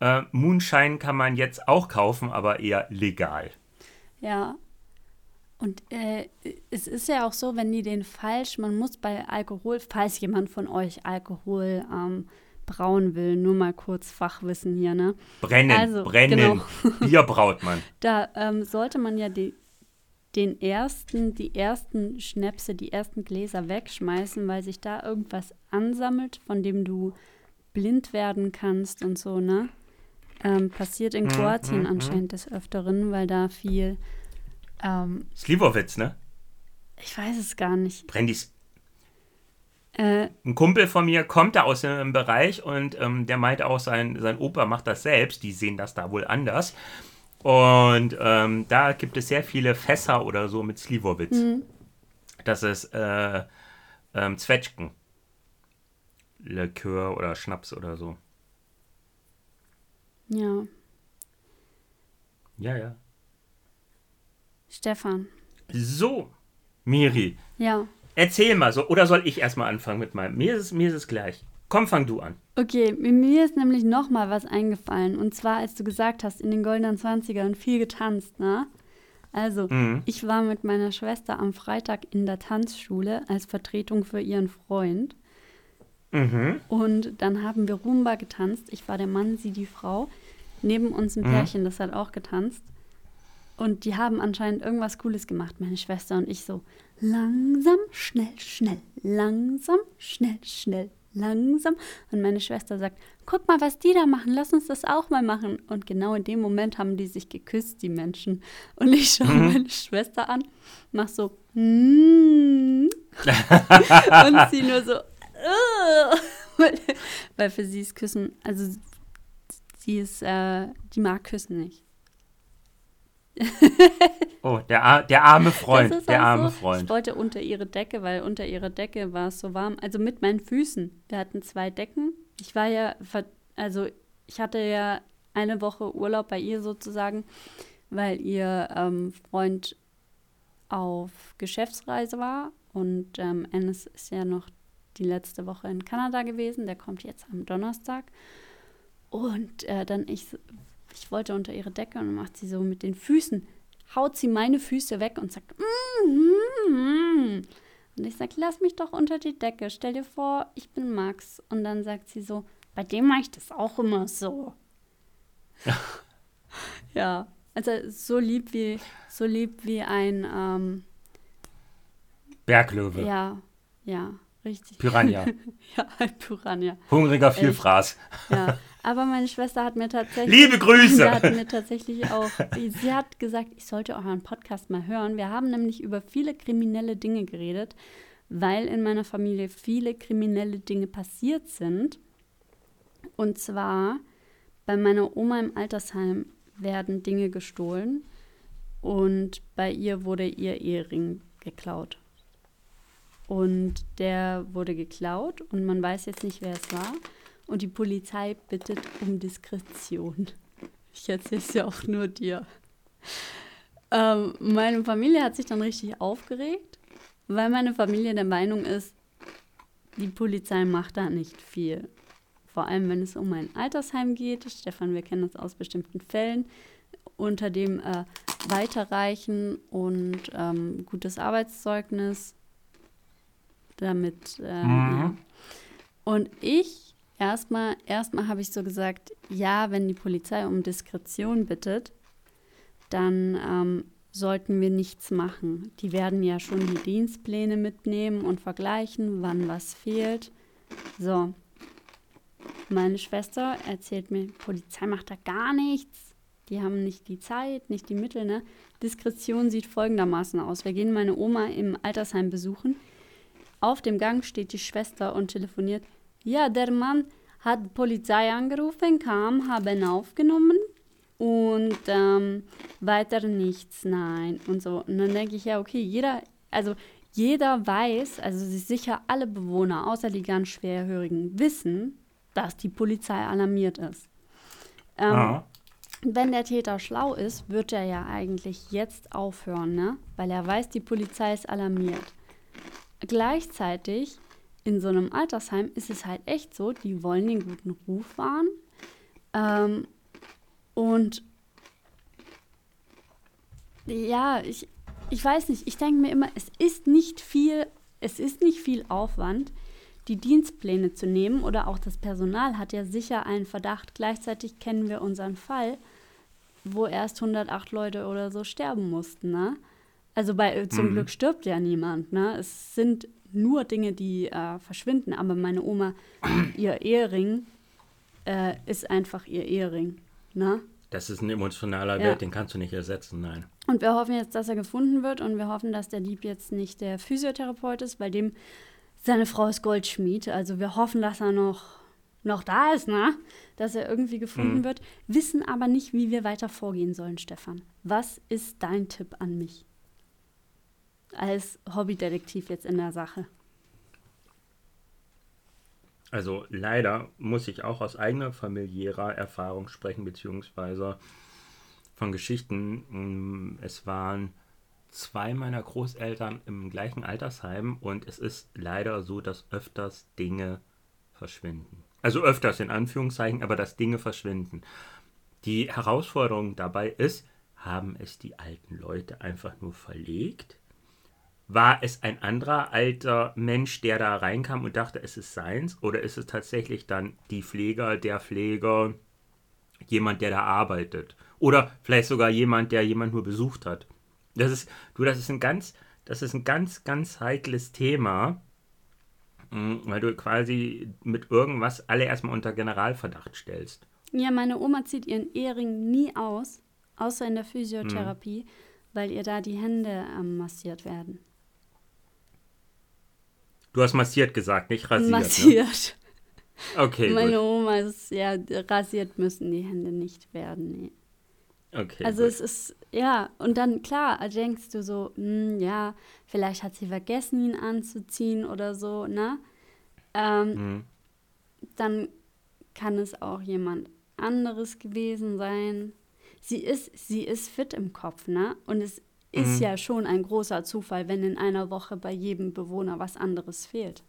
[SPEAKER 2] äh, Moonshine kann man jetzt auch kaufen, aber eher legal.
[SPEAKER 1] Ja. Und äh, es ist ja auch so, wenn die den falsch, man muss bei Alkohol, falls jemand von euch Alkohol ähm, brauen will, nur mal kurz Fachwissen hier, ne?
[SPEAKER 2] Brennen, also, brennen. Genau. Bier braut man.
[SPEAKER 1] Da ähm, sollte man ja die, den ersten, die ersten Schnäpse, die ersten Gläser wegschmeißen, weil sich da irgendwas ansammelt, von dem du blind werden kannst und so, ne? Ähm, passiert in mhm, Kroatien mm, mm, anscheinend des Öfteren, weil da viel. Ähm,
[SPEAKER 2] Slivovitz, ne?
[SPEAKER 1] Ich weiß es gar nicht.
[SPEAKER 2] Brandys äh, ein Kumpel von mir kommt da aus dem Bereich und ähm, der meinte auch, sein, sein Opa macht das selbst. Die sehen das da wohl anders. Und ähm, da gibt es sehr viele Fässer oder so mit Slivovitz. Mhm. Das ist äh, ähm, Zwetschgen. Likör oder Schnaps oder so.
[SPEAKER 1] Ja.
[SPEAKER 2] Ja, ja.
[SPEAKER 1] Stefan.
[SPEAKER 2] So, Miri.
[SPEAKER 1] Ja.
[SPEAKER 2] Erzähl mal so, oder soll ich erstmal anfangen mit meinem? Mir ist, es, mir ist es gleich. Komm, fang du an.
[SPEAKER 1] Okay, mir ist nämlich noch mal was eingefallen. Und zwar, als du gesagt hast, in den goldenen 20ern viel getanzt, ne? Also, mhm. ich war mit meiner Schwester am Freitag in der Tanzschule als Vertretung für ihren Freund. Mhm. Und dann haben wir Rumba getanzt. Ich war der Mann, sie die Frau. Neben uns ein mhm. Pärchen, das hat auch getanzt. Und die haben anscheinend irgendwas Cooles gemacht, meine Schwester und ich so. Langsam, schnell, schnell, langsam, schnell, schnell, langsam. Und meine Schwester sagt, guck mal, was die da machen, lass uns das auch mal machen. Und genau in dem Moment haben die sich geküsst, die Menschen. Und ich schaue mhm. meine Schwester an, mach so, mm. und sie nur so, weil, weil für sie ist Küssen, also sie ist, äh, die mag Küssen nicht.
[SPEAKER 2] oh, der, der arme Freund, der arme so, Freund.
[SPEAKER 1] Ich wollte unter ihre Decke, weil unter ihrer Decke war es so warm. Also mit meinen Füßen. Wir hatten zwei Decken. Ich war ja, also ich hatte ja eine Woche Urlaub bei ihr sozusagen, weil ihr ähm, Freund auf Geschäftsreise war. Und ähm, Ennis ist ja noch die letzte Woche in Kanada gewesen. Der kommt jetzt am Donnerstag. Und äh, dann ich ich wollte unter ihre Decke und dann macht sie so mit den Füßen, haut sie meine Füße weg und sagt, mm, mm, mm. Und ich sage, lass mich doch unter die Decke. Stell dir vor, ich bin Max. Und dann sagt sie so, bei dem mache ich das auch immer so. ja, also so lieb wie, so lieb wie ein ähm,
[SPEAKER 2] Berglöwe.
[SPEAKER 1] Ja, ja, richtig.
[SPEAKER 2] Piranha.
[SPEAKER 1] ja, ein Piranha.
[SPEAKER 2] Hungriger Vielfraß.
[SPEAKER 1] ja, aber meine Schwester hat mir tatsächlich.
[SPEAKER 2] Liebe Grüße!
[SPEAKER 1] Sie hat mir tatsächlich auch. Sie hat gesagt, ich sollte euren Podcast mal hören. Wir haben nämlich über viele kriminelle Dinge geredet, weil in meiner Familie viele kriminelle Dinge passiert sind. Und zwar bei meiner Oma im Altersheim werden Dinge gestohlen und bei ihr wurde ihr Ehering geklaut. Und der wurde geklaut und man weiß jetzt nicht, wer es war und die Polizei bittet um Diskretion. Ich erzähle es ja auch nur dir. Ähm, meine Familie hat sich dann richtig aufgeregt, weil meine Familie der Meinung ist, die Polizei macht da nicht viel. Vor allem, wenn es um ein Altersheim geht. Stefan, wir kennen das aus bestimmten Fällen. Unter dem äh, Weiterreichen und ähm, gutes Arbeitszeugnis. Damit, äh, mhm. ja. Und ich Erstmal, erstmal habe ich so gesagt, ja, wenn die Polizei um Diskretion bittet, dann ähm, sollten wir nichts machen. Die werden ja schon die Dienstpläne mitnehmen und vergleichen, wann was fehlt. So. Meine Schwester erzählt mir, Polizei macht da gar nichts. Die haben nicht die Zeit, nicht die Mittel. Ne? Diskretion sieht folgendermaßen aus. Wir gehen meine Oma im Altersheim besuchen. Auf dem Gang steht die Schwester und telefoniert. Ja, der Mann hat Polizei angerufen, kam, haben aufgenommen und ähm, weiter nichts, nein und so. Und dann denke ich ja, okay, jeder, also jeder weiß, also sicher alle Bewohner, außer die ganz Schwerhörigen, wissen, dass die Polizei alarmiert ist. Ähm, wenn der Täter schlau ist, wird er ja eigentlich jetzt aufhören, ne? Weil er weiß, die Polizei ist alarmiert. Gleichzeitig in so einem Altersheim ist es halt echt so, die wollen den guten Ruf wahren. Ähm, und ja, ich, ich weiß nicht, ich denke mir immer, es ist nicht viel, es ist nicht viel Aufwand, die Dienstpläne zu nehmen oder auch das Personal hat ja sicher einen Verdacht. Gleichzeitig kennen wir unseren Fall, wo erst 108 Leute oder so sterben mussten, ne? Also bei, zum mhm. Glück stirbt ja niemand, ne? Es sind nur Dinge, die äh, verschwinden. Aber meine Oma, ihr Ehering äh, ist einfach ihr Ehering. Ne?
[SPEAKER 2] Das ist ein emotionaler ja. Wert, den kannst du nicht ersetzen, nein.
[SPEAKER 1] Und wir hoffen jetzt, dass er gefunden wird und wir hoffen, dass der Dieb jetzt nicht der Physiotherapeut ist, weil dem seine Frau ist Goldschmied. Also wir hoffen, dass er noch noch da ist, ne? Dass er irgendwie gefunden mhm. wird, wissen aber nicht, wie wir weiter vorgehen sollen, Stefan. Was ist dein Tipp an mich? Als Hobbydetektiv jetzt in der Sache.
[SPEAKER 2] Also leider muss ich auch aus eigener familiärer Erfahrung sprechen, beziehungsweise von Geschichten. Mm, es waren zwei meiner Großeltern im gleichen Altersheim und es ist leider so, dass öfters Dinge verschwinden. Also öfters in Anführungszeichen, aber dass Dinge verschwinden. Die Herausforderung dabei ist, haben es die alten Leute einfach nur verlegt? War es ein anderer alter Mensch, der da reinkam und dachte, es ist seins? Oder ist es tatsächlich dann die Pfleger, der Pfleger, jemand, der da arbeitet? Oder vielleicht sogar jemand, der jemand nur besucht hat? Das ist, du, das ist ein ganz, das ist ein ganz, ganz heikles Thema, mm, weil du quasi mit irgendwas alle erstmal unter Generalverdacht stellst.
[SPEAKER 1] Ja, meine Oma zieht ihren Ehering nie aus, außer in der Physiotherapie, hm. weil ihr da die Hände ähm, massiert werden.
[SPEAKER 2] Du hast massiert gesagt, nicht rasiert.
[SPEAKER 1] Ne? Massiert.
[SPEAKER 2] Ne? Okay.
[SPEAKER 1] Meine gut. Oma ist ja rasiert müssen die Hände nicht werden. Nee.
[SPEAKER 2] Okay.
[SPEAKER 1] Also gut. es ist, ja, und dann klar, denkst du so, mh, hm, ja, vielleicht hat sie vergessen, ihn anzuziehen oder so, ne? Ähm, mhm. Dann kann es auch jemand anderes gewesen sein. Sie ist, sie ist fit im Kopf, ne? Und es ist mhm. ja schon ein großer Zufall, wenn in einer Woche bei jedem Bewohner was anderes fehlt.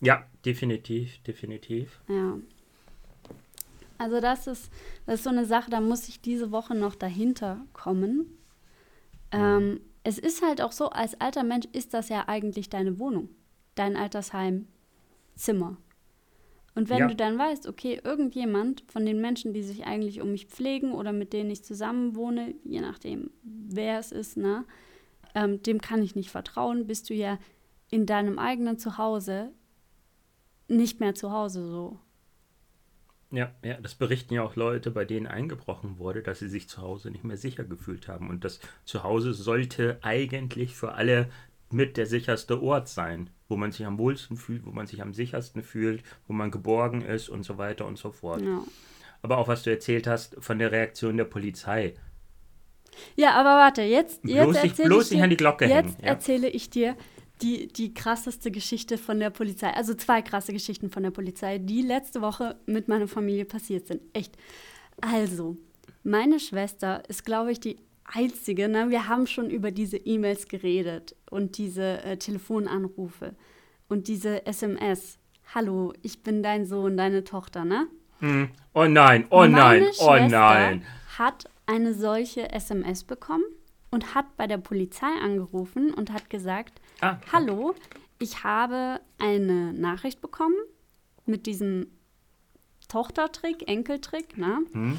[SPEAKER 2] Ja, definitiv, definitiv.
[SPEAKER 1] Ja. Also das ist, das ist so eine Sache, da muss ich diese Woche noch dahinter kommen. Mhm. Ähm, es ist halt auch so, als alter Mensch ist das ja eigentlich deine Wohnung, dein Altersheim, Zimmer. Und wenn ja. du dann weißt, okay, irgendjemand von den Menschen, die sich eigentlich um mich pflegen oder mit denen ich zusammen wohne, je nachdem, wer es ist, ne, ähm, dem kann ich nicht vertrauen, bist du ja in deinem eigenen Zuhause nicht mehr zu Hause so.
[SPEAKER 2] Ja, ja, das berichten ja auch Leute, bei denen eingebrochen wurde, dass sie sich zu Hause nicht mehr sicher gefühlt haben. Und das Zuhause sollte eigentlich für alle mit der sicherste Ort sein wo man sich am wohlsten fühlt, wo man sich am sichersten fühlt, wo man geborgen ist und so weiter und so fort. Ja. Aber auch was du erzählt hast von der Reaktion der Polizei.
[SPEAKER 1] Ja, aber warte, jetzt, jetzt bloß
[SPEAKER 2] nicht, bloß nicht an die Glocke
[SPEAKER 1] jetzt
[SPEAKER 2] hängen.
[SPEAKER 1] Jetzt erzähle ich dir die, die krasseste Geschichte von der Polizei, also zwei krasse Geschichten von der Polizei, die letzte Woche mit meiner Familie passiert sind. Echt. Also, meine Schwester ist, glaube ich, die einzige, ne? wir haben schon über diese E-Mails geredet und diese äh, Telefonanrufe und diese SMS. Hallo, ich bin dein Sohn, deine Tochter, ne?
[SPEAKER 2] Hm. Oh nein, oh Meine nein, oh nein.
[SPEAKER 1] hat eine solche SMS bekommen und hat bei der Polizei angerufen und hat gesagt, ah. hallo, ich habe eine Nachricht bekommen mit diesem Tochtertrick, Enkeltrick, ne? Hm.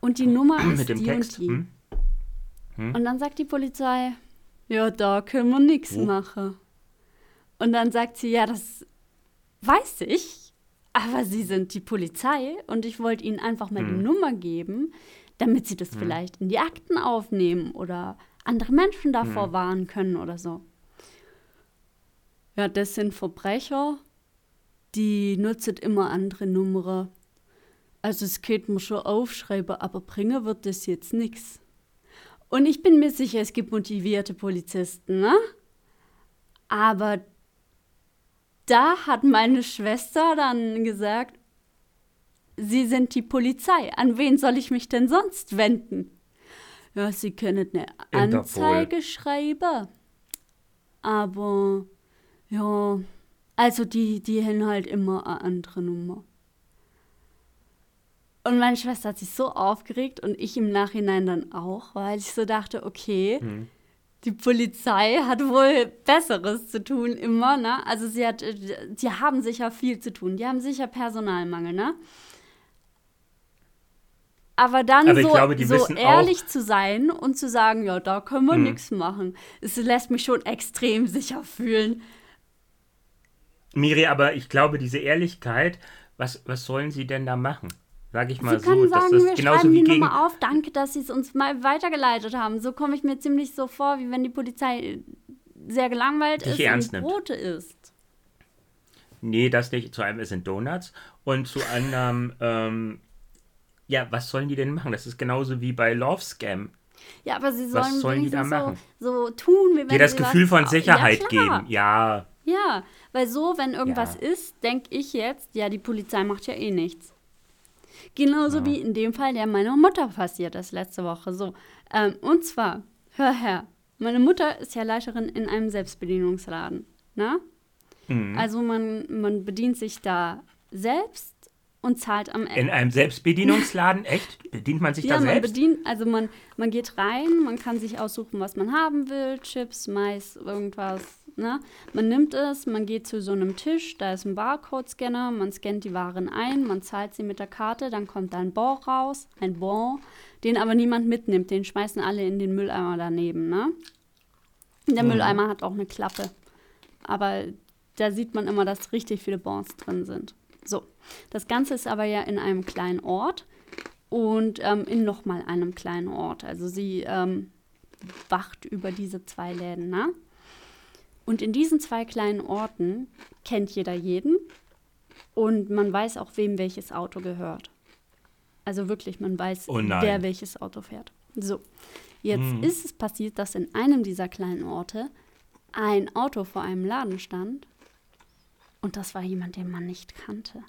[SPEAKER 1] Und die Nummer ist mit dem die Text. und die. Hm. Hm? Und dann sagt die Polizei, ja, da können wir nichts machen. Und dann sagt sie, ja, das weiß ich, aber Sie sind die Polizei und ich wollte Ihnen einfach mal hm. die Nummer geben, damit Sie das hm. vielleicht in die Akten aufnehmen oder andere Menschen davor hm. warnen können oder so. Ja, das sind Verbrecher, die nutzen immer andere Nummern. Also es geht mir schon aufschreiben, aber bringen wird das jetzt nichts. Und ich bin mir sicher, es gibt motivierte Polizisten, ne? Aber da hat meine Schwester dann gesagt, Sie sind die Polizei. An wen soll ich mich denn sonst wenden? Ja, Sie können eine Anzeige Interpol. schreiben. Aber ja, also die, die haben halt immer eine andere Nummer. Und meine Schwester hat sich so aufgeregt und ich im Nachhinein dann auch, weil ich so dachte, okay, mhm. die Polizei hat wohl Besseres zu tun immer, ne? Also sie hat, die haben sicher viel zu tun, die haben sicher Personalmangel, ne? Aber dann Aber so, glaube, so ehrlich zu sein und zu sagen, ja, da können wir mhm. nichts machen, es lässt mich schon extrem sicher fühlen.
[SPEAKER 2] Miri, aber ich glaube, diese Ehrlichkeit, was, was sollen sie denn da machen? Sag ich mal
[SPEAKER 1] Sie können
[SPEAKER 2] so.
[SPEAKER 1] sagen, das ist wir genauso schreiben wie die gegen... Nummer auf. Danke, dass Sie es uns mal weitergeleitet haben. So komme ich mir ziemlich so vor, wie wenn die Polizei sehr gelangweilt ist und nimmt. Brote isst.
[SPEAKER 2] Nee, das nicht. Zu einem es sind Donuts und zu anderem, ähm, ja, was sollen die denn machen? Das ist genauso wie bei Love Scam.
[SPEAKER 1] Ja, aber sie sollen, was sollen die da machen? So, so tun,
[SPEAKER 2] wie wenn Dir das Gefühl von Sicherheit ja, geben. Ja.
[SPEAKER 1] Ja, weil so, wenn irgendwas ja. ist, denke ich jetzt, ja, die Polizei macht ja eh nichts. Genauso ja. wie in dem Fall, der meiner Mutter passiert ist letzte Woche. So, ähm, und zwar, hör her, meine Mutter ist ja Leiterin in einem Selbstbedienungsladen. Ne? Mhm. Also man, man bedient sich da selbst und zahlt am Ende.
[SPEAKER 2] In einem Selbstbedienungsladen? Echt? Bedient man sich ja, da selbst?
[SPEAKER 1] Bedient, also man, man geht rein, man kann sich aussuchen, was man haben will. Chips, Mais, irgendwas. Ne? Man nimmt es, man geht zu so einem Tisch, da ist ein Barcode-Scanner, man scannt die Waren ein, man zahlt sie mit der Karte, dann kommt da ein Bon raus, ein Bon, den aber niemand mitnimmt, den schmeißen alle in den Mülleimer daneben. Ne? Der mhm. Mülleimer hat auch eine Klappe. Aber da sieht man immer, dass richtig viele Bons drin sind. So, das Ganze ist aber ja in einem kleinen Ort und ähm, in nochmal einem kleinen Ort. Also sie ähm, wacht über diese zwei Läden, ne? Und in diesen zwei kleinen Orten kennt jeder jeden und man weiß auch, wem welches Auto gehört. Also wirklich, man weiß, oh wer welches Auto fährt. So, jetzt mhm. ist es passiert, dass in einem dieser kleinen Orte ein Auto vor einem Laden stand und das war jemand, den man nicht kannte.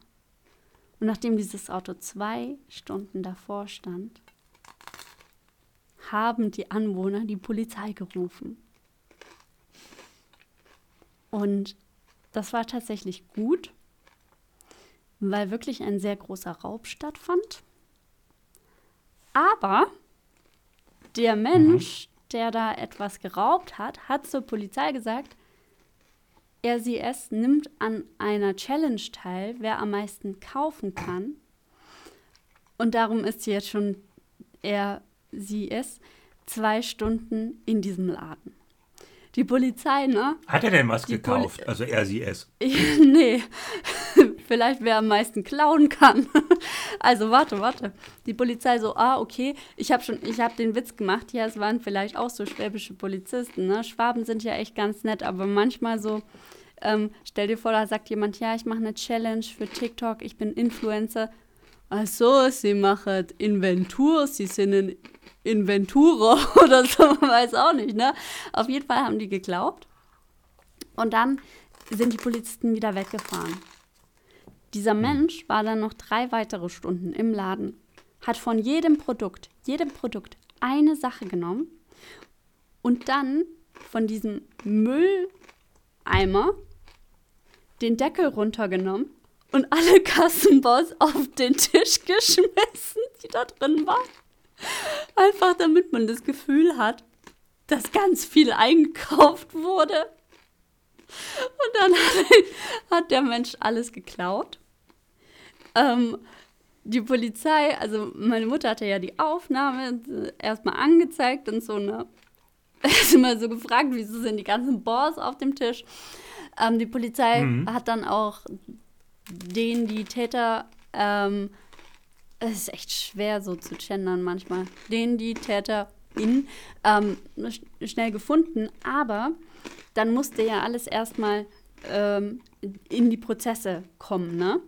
[SPEAKER 1] Und nachdem dieses Auto zwei Stunden davor stand, haben die Anwohner die Polizei gerufen. Und das war tatsächlich gut, weil wirklich ein sehr großer Raub stattfand. Aber der Mensch, mhm. der da etwas geraubt hat, hat zur Polizei gesagt, RCS nimmt an einer Challenge teil, wer am meisten kaufen kann. Und darum ist sie jetzt schon RCS zwei Stunden in diesem Laden. Die Polizei, ne?
[SPEAKER 2] Hat er denn was gekauft? Poli also RCS?
[SPEAKER 1] nee. Vielleicht wer am meisten klauen kann. also warte, warte. Die Polizei so, ah, okay, ich habe schon, ich habe den Witz gemacht. Ja, es waren vielleicht auch so schwäbische Polizisten. Ne? Schwaben sind ja echt ganz nett, aber manchmal so, ähm, stell dir vor, da sagt jemand, ja, ich mache eine Challenge für TikTok, ich bin Influencer. Ach so, sie machen Inventur, sie sind ein Inventurer oder so, man weiß auch nicht, ne? Auf jeden Fall haben die geglaubt. Und dann sind die Polizisten wieder weggefahren. Dieser Mensch war dann noch drei weitere Stunden im Laden, hat von jedem Produkt, jedem Produkt eine Sache genommen und dann von diesem Mülleimer den Deckel runtergenommen und alle Kassenbons auf den Tisch geschmissen, die da drin waren. Einfach damit man das Gefühl hat, dass ganz viel eingekauft wurde. Und dann hat, der Mensch alles geklaut. Ähm, die Polizei, also meine Mutter hatte ja die Aufnahme erstmal angezeigt und so eine, ist immer so gefragt, wieso sind die ganzen Boss auf dem Tisch. Ähm, die Polizei mhm. hat dann auch den, die Täter, ähm, es ist echt schwer so zu gendern manchmal, den, die Täter in, ähm, schnell gefunden, aber dann musste ja alles erstmal ähm, in die Prozesse kommen, ne?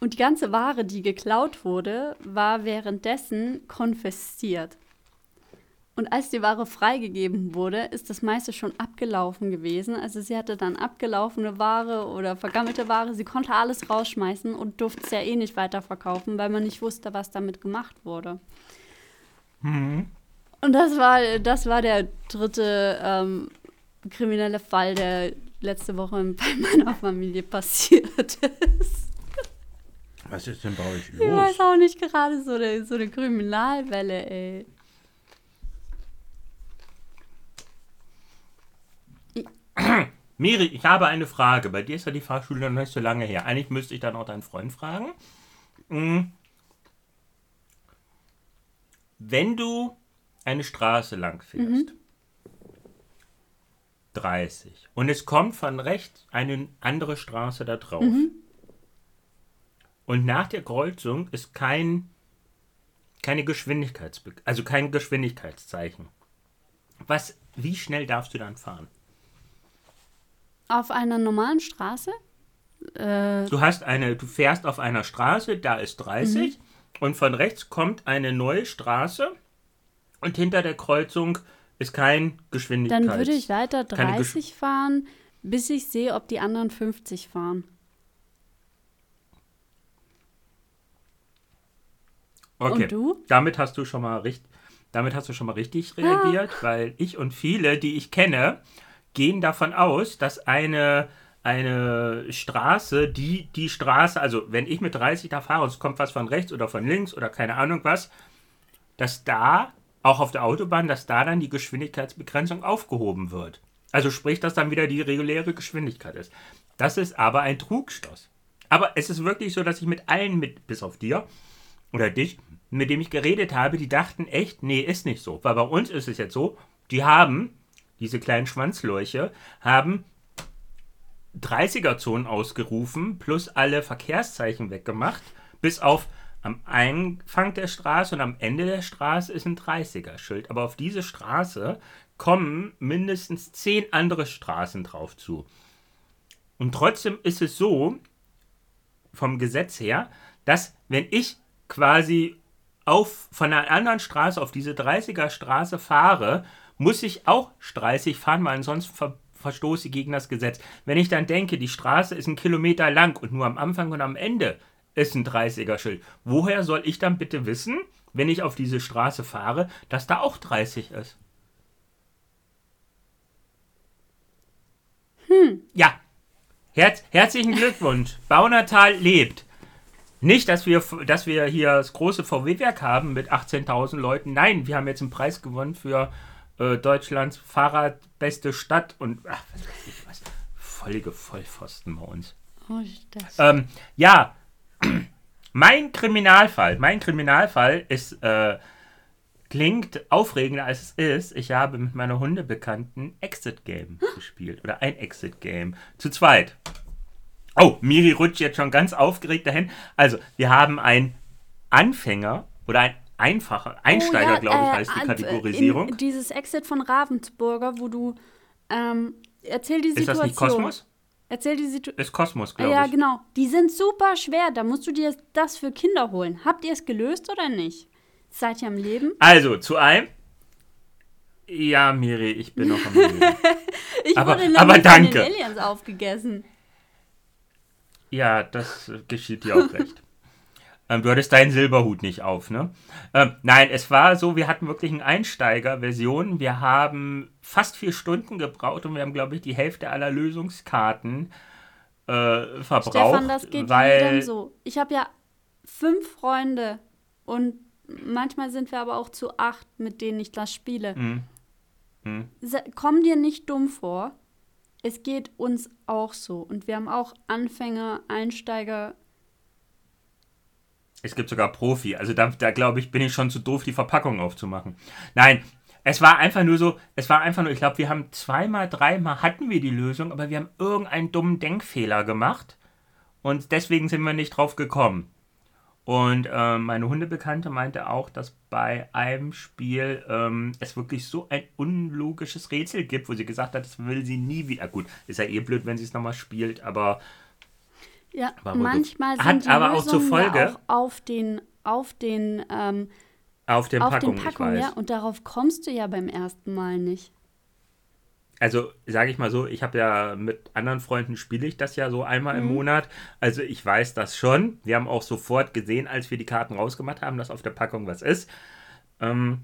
[SPEAKER 1] Und die ganze Ware, die geklaut wurde, war währenddessen konfisziert. Und als die Ware freigegeben wurde, ist das meiste schon abgelaufen gewesen. Also sie hatte dann abgelaufene Ware oder vergammelte Ware. Sie konnte alles rausschmeißen und durfte es ja eh nicht weiterverkaufen, weil man nicht wusste, was damit gemacht wurde. Mhm. Und das war, das war der dritte ähm, kriminelle Fall, der letzte Woche bei meiner Familie passiert ist.
[SPEAKER 2] Was ist denn bei euch
[SPEAKER 1] los? Ich weiß auch nicht, gerade so eine, so eine Kriminalwelle, ey.
[SPEAKER 2] Miri, ich habe eine Frage. Bei dir ist ja die Fahrschule noch nicht so lange her. Eigentlich müsste ich dann auch deinen Freund fragen. Hm. Wenn du eine Straße lang fährst, mhm. 30, und es kommt von rechts eine andere Straße da drauf, mhm. Und nach der Kreuzung ist kein, keine Geschwindigkeits also kein Geschwindigkeitszeichen. Was, wie schnell darfst du dann fahren?
[SPEAKER 1] Auf einer normalen Straße?
[SPEAKER 2] Äh, du hast eine, du fährst auf einer Straße, da ist 30 mhm. und von rechts kommt eine neue Straße und hinter der Kreuzung ist kein Geschwindigkeit.
[SPEAKER 1] Dann würde ich weiter 30 fahren, bis ich sehe, ob die anderen 50 fahren.
[SPEAKER 2] Okay. Und du? Damit hast du schon mal richtig, damit hast du schon mal richtig ah. reagiert, ah. weil ich und viele, die ich kenne, gehen davon aus, dass eine eine Straße, die die Straße, also wenn ich mit 30 da fahre und es kommt was von rechts oder von links oder keine Ahnung was, dass da, auch auf der Autobahn, dass da dann die Geschwindigkeitsbegrenzung aufgehoben wird. Also sprich, dass dann wieder die reguläre Geschwindigkeit ist. Das ist aber ein Trugschluss. Aber es ist wirklich so, dass ich mit allen, mit, bis auf dir oder dich, mit dem ich geredet habe, die dachten echt, nee, ist nicht so. Weil bei uns ist es jetzt so, die haben, diese kleinen Schwanzlurche, haben 30er-Zonen ausgerufen, plus alle Verkehrszeichen weggemacht, bis auf am Einfang der Straße und am Ende der Straße ist ein 30er-Schild. Aber auf diese Straße kommen mindestens 10 andere Straßen drauf zu. Und trotzdem ist es so, vom Gesetz her, dass wenn ich quasi auf, von einer anderen Straße auf diese 30er Straße fahre, muss ich auch 30 fahren, weil ansonsten ver verstoße gegen das Gesetz. Wenn ich dann denke, die Straße ist ein Kilometer lang und nur am Anfang und am Ende ist ein 30er Schild, woher soll ich dann bitte wissen, wenn ich auf diese Straße fahre, dass da auch 30 ist? Hm. Ja. Herz, herzlichen Glückwunsch. Baunatal lebt. Nicht, dass wir, dass wir hier das große VW-Werk haben mit 18.000 Leuten. Nein, wir haben jetzt einen Preis gewonnen für äh, Deutschlands Fahrradbeste Stadt und ach, was weiß ich was. Völlige Vollpfosten bei uns. Oh, ähm, ja, mein Kriminalfall, mein Kriminalfall ist, äh, klingt aufregender als es ist. Ich habe mit meiner Hundebekannten Exit Game gespielt oder ein Exit Game zu zweit. Oh, Miri rutscht jetzt schon ganz aufgeregt dahin. Also, wir haben einen Anfänger oder ein einfacher Einsteiger, oh, ja, glaube ich, heißt die äh, Kategorisierung.
[SPEAKER 1] dieses Exit von Ravensburger, wo du ähm, erzähl die Situation. Ist das nicht Kosmos? Erzähl die Situation.
[SPEAKER 2] Ist Kosmos, glaube ich.
[SPEAKER 1] Ja, genau. Die sind super schwer. Da musst du dir das für Kinder holen. Habt ihr es gelöst oder nicht? Seid ihr am Leben?
[SPEAKER 2] Also, zu einem. Ja, Miri, ich bin noch am Leben.
[SPEAKER 1] ich aber, wurde aber danke. von den Aliens aufgegessen.
[SPEAKER 2] Ja, das geschieht dir auch recht. Ähm, du hattest deinen Silberhut nicht auf, ne? Ähm, nein, es war so, wir hatten wirklich eine Einsteiger-Version. Wir haben fast vier Stunden gebraucht und wir haben, glaube ich, die Hälfte aller Lösungskarten äh, verbraucht. Stefan,
[SPEAKER 1] das geht weil so. Ich habe ja fünf Freunde und manchmal sind wir aber auch zu acht, mit denen ich das spiele. Mhm. Mhm. Komm dir nicht dumm vor. Es geht uns auch so. Und wir haben auch Anfänger, Einsteiger,
[SPEAKER 2] es gibt sogar Profi. Also da, da glaube ich, bin ich schon zu doof, die Verpackung aufzumachen. Nein, es war einfach nur so, es war einfach nur, ich glaube, wir haben zweimal, dreimal hatten wir die Lösung, aber wir haben irgendeinen dummen Denkfehler gemacht. Und deswegen sind wir nicht drauf gekommen. Und äh, meine Hundebekannte meinte auch, dass bei einem Spiel ähm, es wirklich so ein unlogisches Rätsel gibt, wo sie gesagt hat, das will sie nie wieder. Gut, ist ja eh blöd, wenn sie es nochmal spielt, aber
[SPEAKER 1] ja, manchmal sind hat die aber auch zur Folge ja auch auf den auf den ähm,
[SPEAKER 2] auf den auf Packungen, den Packungen
[SPEAKER 1] ja, und darauf kommst du ja beim ersten Mal nicht.
[SPEAKER 2] Also sage ich mal so, ich habe ja mit anderen Freunden spiele ich das ja so einmal mhm. im Monat. Also ich weiß das schon. Wir haben auch sofort gesehen, als wir die Karten rausgemacht haben, dass auf der Packung was ist. Ähm,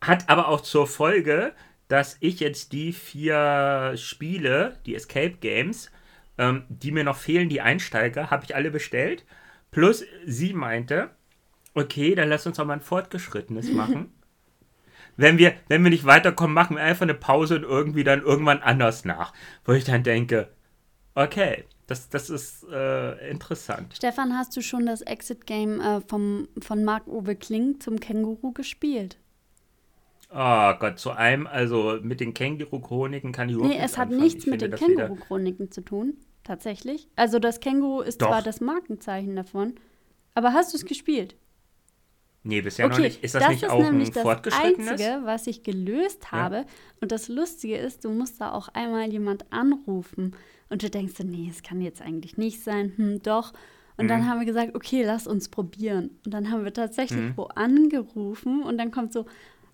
[SPEAKER 2] hat aber auch zur Folge, dass ich jetzt die vier Spiele, die Escape Games, ähm, die mir noch fehlen, die Einsteiger, habe ich alle bestellt. Plus sie meinte, okay, dann lass uns auch mal ein fortgeschrittenes machen. Wenn, wir, wenn wir nicht weiterkommen, machen wir einfach eine Pause und irgendwie dann irgendwann anders nach. Wo ich dann denke, okay, das, das ist äh, interessant.
[SPEAKER 1] Stefan, hast du schon das Exit-Game äh, von Marc-Uwe Kling zum Känguru gespielt?
[SPEAKER 2] Oh Gott, zu einem, also mit den Känguru-Chroniken kann ich
[SPEAKER 1] überhaupt Nee, es hat anfangen. nichts ich mit den Känguru-Chroniken zu tun tatsächlich. Also das Känguru ist Doch. zwar das Markenzeichen davon, aber hast du es gespielt?
[SPEAKER 2] Nee, bisher okay, noch nicht. Ist das, das nicht ist auch nämlich ein das
[SPEAKER 1] Einzige, was ich gelöst habe. Ja. Und das Lustige ist, du musst da auch einmal jemand anrufen. Und du denkst so, nee, es kann jetzt eigentlich nicht sein. Hm, doch. Und mhm. dann haben wir gesagt, okay, lass uns probieren. Und dann haben wir tatsächlich mhm. wo angerufen und dann kommt so,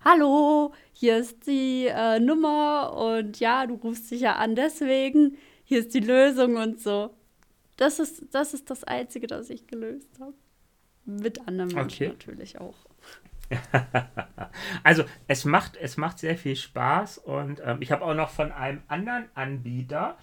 [SPEAKER 1] hallo, hier ist die äh, Nummer und ja, du rufst dich ja an deswegen, hier ist die Lösung und so. Das ist das, ist das Einzige, das ich gelöst habe. Mit anderen Menschen okay. natürlich auch.
[SPEAKER 2] also es macht, es macht sehr viel Spaß und ähm, ich habe auch noch von einem anderen Anbieter,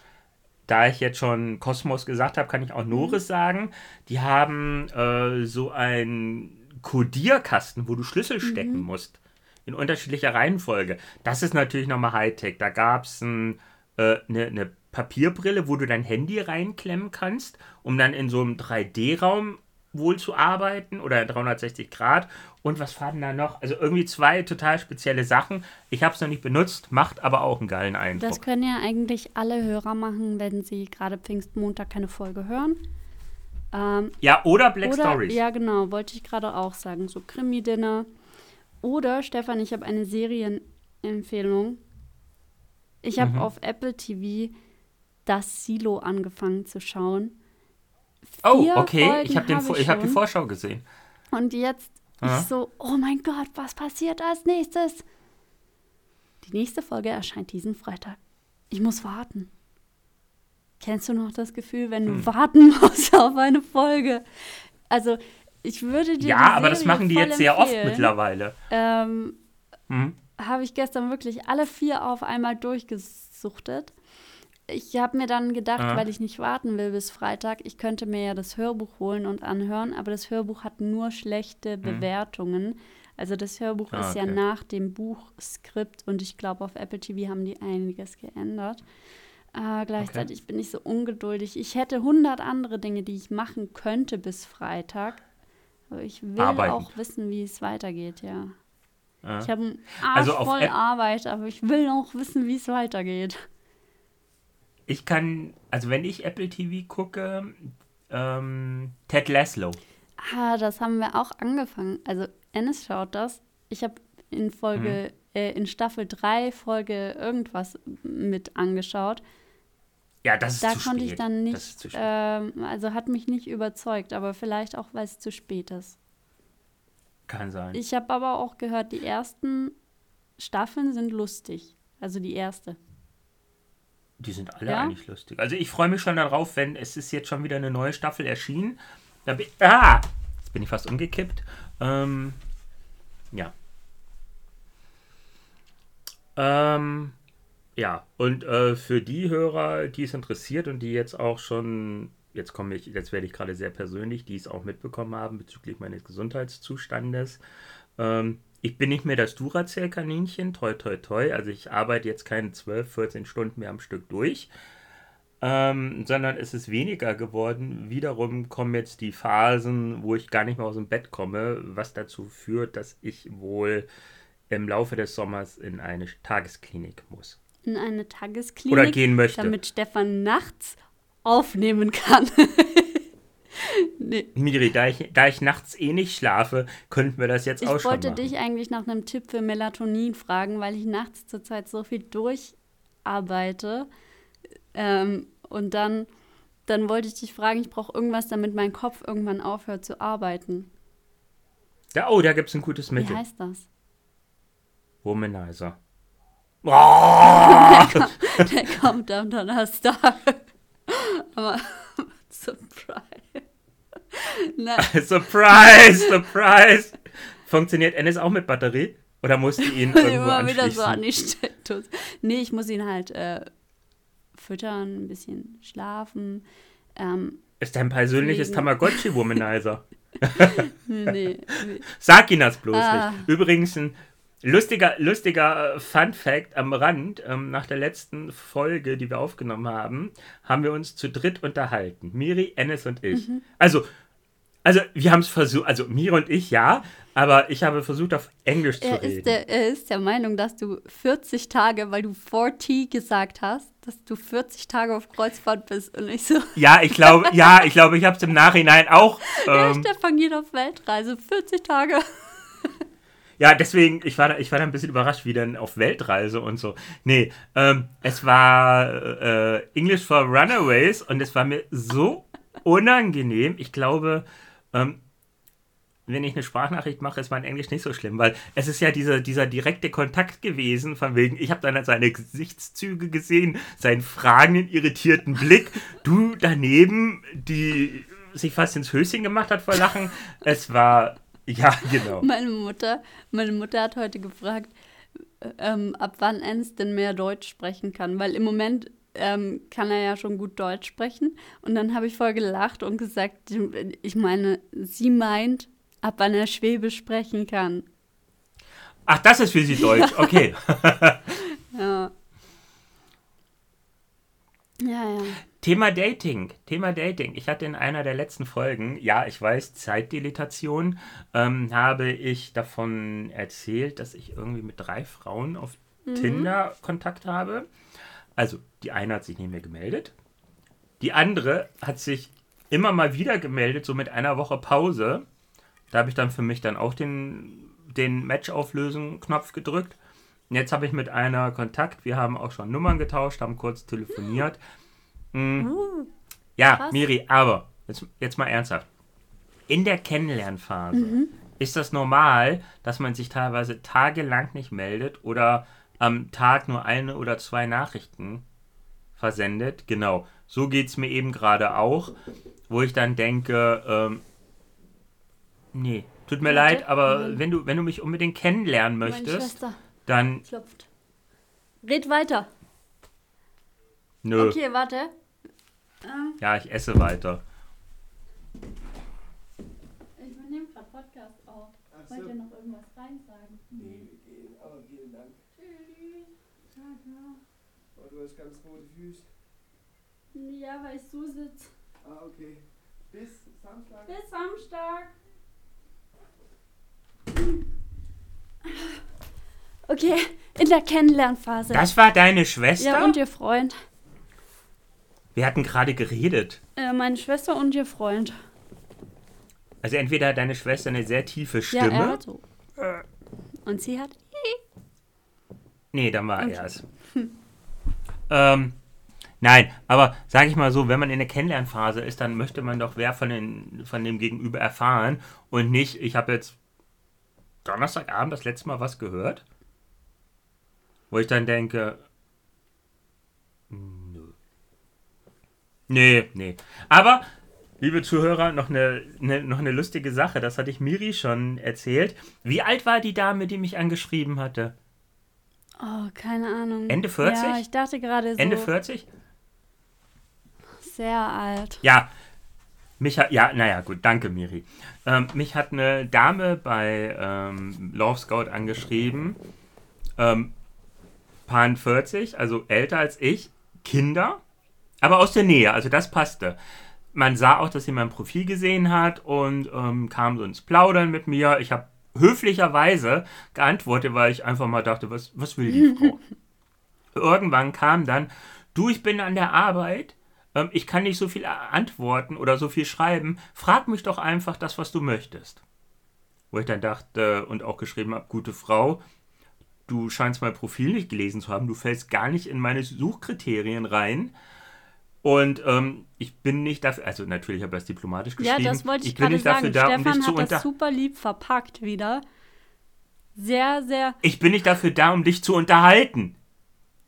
[SPEAKER 2] da ich jetzt schon Kosmos gesagt habe, kann ich auch Noris mhm. sagen, die haben äh, so einen Codierkasten, wo du Schlüssel stecken mhm. musst. In unterschiedlicher Reihenfolge. Das ist natürlich nochmal Hightech. Da gab es ein, äh, eine, eine Papierbrille, wo du dein Handy reinklemmen kannst, um dann in so einem 3D-Raum wohl zu arbeiten oder 360 Grad. Und was fahren da noch? Also irgendwie zwei total spezielle Sachen. Ich habe es noch nicht benutzt, macht aber auch einen geilen Eindruck.
[SPEAKER 1] Das können ja eigentlich alle Hörer machen, wenn sie gerade Pfingstmontag keine Folge hören.
[SPEAKER 2] Ähm, ja, oder Black oder, Stories.
[SPEAKER 1] Ja, genau, wollte ich gerade auch sagen. So Krimi-Dinner. Oder, Stefan, ich habe eine Serienempfehlung. Ich habe mhm. auf Apple TV das Silo angefangen zu schauen.
[SPEAKER 2] Oh, okay. Folgen ich habe hab, hab die Vorschau gesehen.
[SPEAKER 1] Und jetzt Aha. ich so, oh mein Gott, was passiert als nächstes? Die nächste Folge erscheint diesen Freitag. Ich muss warten. Kennst du noch das Gefühl, wenn du hm. warten musst auf eine Folge? Also, ich würde dir.
[SPEAKER 2] Ja, aber das machen die jetzt sehr oft mittlerweile.
[SPEAKER 1] Ähm, hm. Habe ich gestern wirklich alle vier auf einmal durchgesuchtet ich habe mir dann gedacht, ah. weil ich nicht warten will bis Freitag, ich könnte mir ja das Hörbuch holen und anhören, aber das Hörbuch hat nur schlechte hm. Bewertungen. Also das Hörbuch ah, ist okay. ja nach dem Buchskript und ich glaube, auf Apple TV haben die einiges geändert. Äh, gleichzeitig okay. bin ich so ungeduldig. Ich hätte 100 andere Dinge, die ich machen könnte bis Freitag. Aber ich will Arbeiten. auch wissen, wie es weitergeht, ja. Ah. Ich habe einen Arsch also voll Arbeit, aber ich will auch wissen, wie es weitergeht
[SPEAKER 2] ich kann, also wenn ich Apple TV gucke, ähm, Ted Laszlo.
[SPEAKER 1] Ah, das haben wir auch angefangen. Also Ennis schaut das. Ich habe in Folge, hm. äh, in Staffel 3 Folge irgendwas mit angeschaut.
[SPEAKER 2] Ja, das ist
[SPEAKER 1] da
[SPEAKER 2] zu
[SPEAKER 1] konnte spät. ich dann nicht, ähm, also hat mich nicht überzeugt, aber vielleicht auch, weil es zu spät ist.
[SPEAKER 2] Kann sein.
[SPEAKER 1] Ich habe aber auch gehört, die ersten Staffeln sind lustig. Also die erste.
[SPEAKER 2] Die sind alle ja? eigentlich lustig. Also ich freue mich schon darauf, wenn es ist jetzt schon wieder eine neue Staffel erschienen. Da bin, ah, jetzt bin ich fast umgekippt. Ähm, ja. Ähm, ja, und äh, für die Hörer, die es interessiert und die jetzt auch schon, jetzt komme ich, jetzt werde ich gerade sehr persönlich, die es auch mitbekommen haben bezüglich meines Gesundheitszustandes. Ähm, ich bin nicht mehr das Duracell-Kaninchen, toi toi toi. Also ich arbeite jetzt keine 12, 14 Stunden mehr am Stück durch. Ähm, sondern es ist weniger geworden. Wiederum kommen jetzt die Phasen, wo ich gar nicht mehr aus dem Bett komme, was dazu führt, dass ich wohl im Laufe des Sommers in eine Tagesklinik muss.
[SPEAKER 1] In eine Tagesklinik?
[SPEAKER 2] Oder gehen möchte.
[SPEAKER 1] Damit Stefan nachts aufnehmen kann.
[SPEAKER 2] nee. Miri, da ich, da ich nachts eh nicht schlafe, könnten wir das jetzt ich auch schon.
[SPEAKER 1] Ich wollte dich eigentlich nach einem Tipp für Melatonin fragen, weil ich nachts zurzeit so viel durcharbeite. Ähm, und dann, dann wollte ich dich fragen, ich brauche irgendwas, damit mein Kopf irgendwann aufhört zu arbeiten.
[SPEAKER 2] Ja, oh, da gibt es ein gutes Mittel.
[SPEAKER 1] Wie heißt das?
[SPEAKER 2] Womanizer.
[SPEAKER 1] Oh! der, kommt, der kommt am Donnerstag. Aber Surprise.
[SPEAKER 2] surprise, surprise. Funktioniert Ennis auch mit Batterie? Oder musst du ihn irgendwo Immer wieder so an die
[SPEAKER 1] Steckdose. Nee, ich muss ihn halt äh, füttern, ein bisschen schlafen. Ähm,
[SPEAKER 2] ist dein persönliches Tamagotchi-Womanizer? nee, nee. Sag ihn das bloß ah. nicht. Übrigens ein lustiger, lustiger äh, Fun Fact am Rand. Ähm, nach der letzten Folge, die wir aufgenommen haben, haben wir uns zu dritt unterhalten. Miri, Ennis und ich. Mhm. Also also, wir haben es versucht, also Mira und ich ja, aber ich habe versucht, auf Englisch er zu reden.
[SPEAKER 1] Der, er ist der Meinung, dass du 40 Tage, weil du 40 gesagt hast, dass du 40 Tage auf Kreuzfahrt bist und nicht so.
[SPEAKER 2] Ja, ich glaube, ja, ich glaube, ich habe es im Nachhinein auch.
[SPEAKER 1] Ähm, ja, Stefan geht auf Weltreise, 40 Tage.
[SPEAKER 2] Ja, deswegen, ich war, da, ich war da ein bisschen überrascht, wie dann auf Weltreise und so. Nee, ähm, es war äh, English for Runaways und es war mir so unangenehm. Ich glaube, ähm, wenn ich eine Sprachnachricht mache, ist mein Englisch nicht so schlimm, weil es ist ja dieser, dieser direkte Kontakt gewesen, von wegen, ich habe dann seine Gesichtszüge gesehen, seinen fragenden, irritierten Blick, du daneben, die sich fast ins Höschen gemacht hat vor Lachen. Es war, ja, genau.
[SPEAKER 1] Meine Mutter, meine Mutter hat heute gefragt, ähm, ab wann Ernst denn mehr Deutsch sprechen kann, weil im Moment ähm, kann er ja schon gut Deutsch sprechen. Und dann habe ich voll gelacht und gesagt, ich meine, sie meint, ab wann er Schwäbisch sprechen kann.
[SPEAKER 2] Ach, das ist für Sie Deutsch, okay.
[SPEAKER 1] ja. Ja, ja.
[SPEAKER 2] Thema Dating, Thema Dating. Ich hatte in einer der letzten Folgen, ja, ich weiß, Zeitdeletation, ähm, habe ich davon erzählt, dass ich irgendwie mit drei Frauen auf mhm. Tinder Kontakt habe. Also, die eine hat sich nicht mehr gemeldet. Die andere hat sich immer mal wieder gemeldet, so mit einer Woche Pause. Da habe ich dann für mich dann auch den, den Match-Auflösen-Knopf gedrückt. Und jetzt habe ich mit einer Kontakt. Wir haben auch schon Nummern getauscht, haben kurz telefoniert. Mhm. Ja, krass. Miri, aber jetzt, jetzt mal ernsthaft. In der Kennenlernphase mhm. ist das normal, dass man sich teilweise tagelang nicht meldet oder am Tag nur eine oder zwei Nachrichten versendet. Genau, so geht es mir eben gerade auch, wo ich dann denke, ähm, Nee, tut mir Warte. leid, aber wenn du, wenn du mich unbedingt kennenlernen möchtest, dann. Klopft.
[SPEAKER 1] Red weiter.
[SPEAKER 2] Nö.
[SPEAKER 1] Okay, warte.
[SPEAKER 2] Ähm. Ja, ich esse weiter.
[SPEAKER 1] Ich übernehme gerade Podcast auf. Wollt ihr noch irgendwas rein sagen? Nee, wir gehen, aber vielen Dank. Tschüss. Ja, klar. Oh, du hast ganz rote Füße. Ja, weil ich so sitze.
[SPEAKER 3] Ah, okay. Bis Samstag.
[SPEAKER 1] Bis Samstag. Okay, in der Kennenlernphase.
[SPEAKER 2] Das war deine Schwester?
[SPEAKER 1] Ja, und ihr Freund.
[SPEAKER 2] Wir hatten gerade geredet.
[SPEAKER 1] Äh, meine Schwester und ihr Freund.
[SPEAKER 2] Also entweder hat deine Schwester eine sehr tiefe Stimme. Ja,
[SPEAKER 1] er hat so. Und sie hat.
[SPEAKER 2] Nee, dann war okay. er es. ähm, nein, aber sage ich mal so, wenn man in der Kennenlernphase ist, dann möchte man doch wer von, den, von dem Gegenüber erfahren und nicht, ich habe jetzt Donnerstagabend das letzte Mal was gehört? Wo ich dann denke, nö. Nee, nee. Aber, liebe Zuhörer, noch eine, eine, noch eine lustige Sache. Das hatte ich Miri schon erzählt. Wie alt war die Dame, die mich angeschrieben hatte?
[SPEAKER 1] Oh, keine Ahnung.
[SPEAKER 2] Ende 40?
[SPEAKER 1] Ja, ich dachte gerade so.
[SPEAKER 2] Ende 40?
[SPEAKER 1] Sehr alt.
[SPEAKER 2] Ja, mich hat, ja, naja, gut, danke, Miri. Ähm, mich hat eine Dame bei ähm, Love Scout angeschrieben. Ähm, Pan 40, also älter als ich, Kinder, aber aus der Nähe, also das passte. Man sah auch, dass sie mein Profil gesehen hat und ähm, kam so ins Plaudern mit mir. Ich habe höflicherweise geantwortet, weil ich einfach mal dachte, was, was will die Frau? Irgendwann kam dann, du, ich bin an der Arbeit, ähm, ich kann nicht so viel antworten oder so viel schreiben, frag mich doch einfach das, was du möchtest. Wo ich dann dachte und auch geschrieben habe, gute Frau, du scheinst mein Profil nicht gelesen zu haben, du fällst gar nicht in meine Suchkriterien rein. Und ähm, ich bin nicht dafür, also natürlich habe ich das diplomatisch geschrieben.
[SPEAKER 1] Ja, das wollte ich, ich bin nicht sagen. dafür da, Stefan um dich zu hat das super lieb verpackt wieder. Sehr, sehr.
[SPEAKER 2] Ich bin nicht dafür da, um dich zu unterhalten.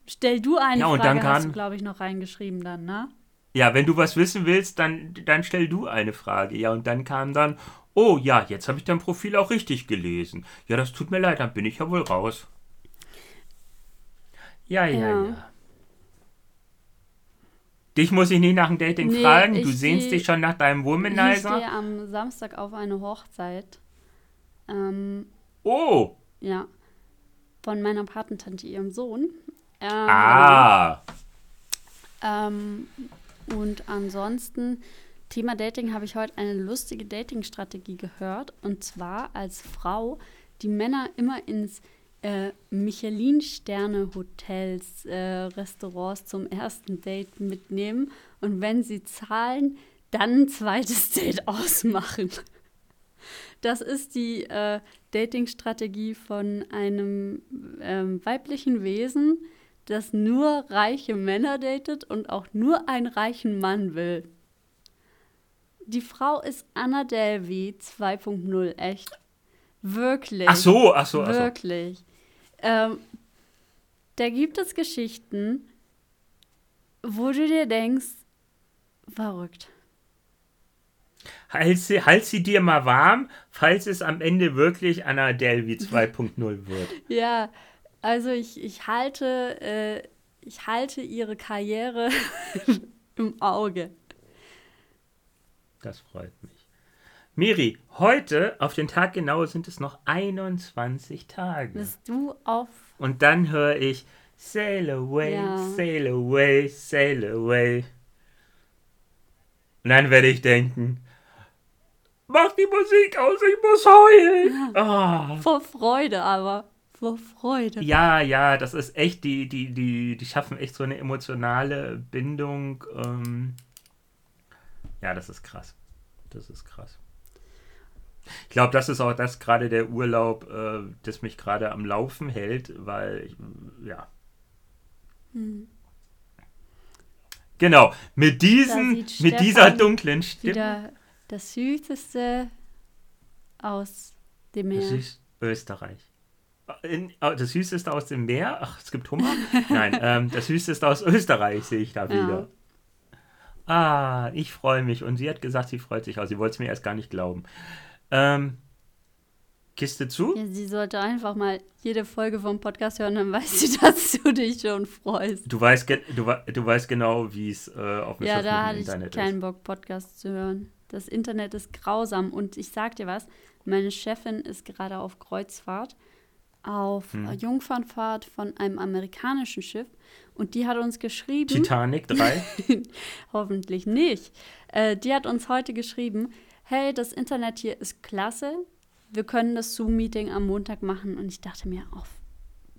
[SPEAKER 1] Stell du eine ja, und Frage, dann kann, hast du, glaube ich, noch reingeschrieben dann, ne?
[SPEAKER 2] Ja, wenn du was wissen willst, dann, dann stell du eine Frage. Ja, und dann kam dann, oh ja, jetzt habe ich dein Profil auch richtig gelesen. Ja, das tut mir leid, dann bin ich ja wohl raus. Ja, ja, ja. ja. Dich muss ich nicht nach dem Dating nee, fragen. Du sehnst dich schon nach deinem Womanizer. Ich
[SPEAKER 1] stehe am Samstag auf eine Hochzeit. Ähm,
[SPEAKER 2] oh!
[SPEAKER 1] Ja. Von meiner Patentante, ihrem Sohn.
[SPEAKER 2] Ähm, ah!
[SPEAKER 1] Ähm, und ansonsten, Thema Dating, habe ich heute eine lustige Dating-Strategie gehört. Und zwar als Frau, die Männer immer ins äh, Michelin-Sterne-Hotels, äh, Restaurants zum ersten Date mitnehmen. Und wenn sie zahlen, dann ein zweites Date ausmachen. Das ist die äh, Dating-Strategie von einem ähm, weiblichen Wesen, das nur reiche Männer datet und auch nur einen reichen Mann will. Die Frau ist Anna Delvey 2.0, echt. Wirklich.
[SPEAKER 2] Ach so, ach so, ach
[SPEAKER 1] so. Wirklich. Ähm, da gibt es Geschichten, wo du dir denkst, verrückt.
[SPEAKER 2] Halt sie, halt sie dir mal warm, falls es am Ende wirklich Anna Delvey 2.0 wird.
[SPEAKER 1] ja, also ich, ich halte, äh, ich halte ihre Karriere im Auge.
[SPEAKER 2] Das freut mich. Miri, heute auf den Tag genau sind es noch 21 Tage.
[SPEAKER 1] Bist du auf.
[SPEAKER 2] Und dann höre ich Sail away, ja. sail away, sail away. Und dann werde ich denken, mach die Musik aus, ich muss heulen.
[SPEAKER 1] Oh. Vor Freude aber. Vor Freude.
[SPEAKER 2] Ja, ja, das ist echt, die, die, die, die schaffen echt so eine emotionale Bindung. Ähm ja, das ist krass. Das ist krass. Ich glaube, das ist auch das gerade der Urlaub, äh, das mich gerade am Laufen hält, weil ich, ja. Hm. Genau, mit diesen, mit dieser dunklen Stimme.
[SPEAKER 1] Das Süßeste aus dem Meer. Das ist
[SPEAKER 2] Österreich. In, oh, das Süßeste aus dem Meer? Ach, es gibt Hummer? Nein, ähm, das Süßeste aus Österreich sehe ich da wieder. Ah, ich freue mich. Und sie hat gesagt, sie freut sich auch. Sie wollte es mir erst gar nicht glauben. Ähm, Kiste zu?
[SPEAKER 1] Ja, sie sollte einfach mal jede Folge vom Podcast hören, dann weiß sie, dass du dich schon freust.
[SPEAKER 2] Du weißt, du, du weißt genau, wie es äh, auf dem
[SPEAKER 1] Ja, da hatte ich keinen Bock, Podcast zu hören. Das Internet ist grausam und ich sag dir was, meine Chefin ist gerade auf Kreuzfahrt, auf hm. Jungfernfahrt von einem amerikanischen Schiff und die hat uns geschrieben.
[SPEAKER 2] Titanic 3?
[SPEAKER 1] hoffentlich nicht. Äh, die hat uns heute geschrieben, hey, das Internet hier ist klasse, wir können das Zoom-Meeting am Montag machen. Und ich dachte mir, auf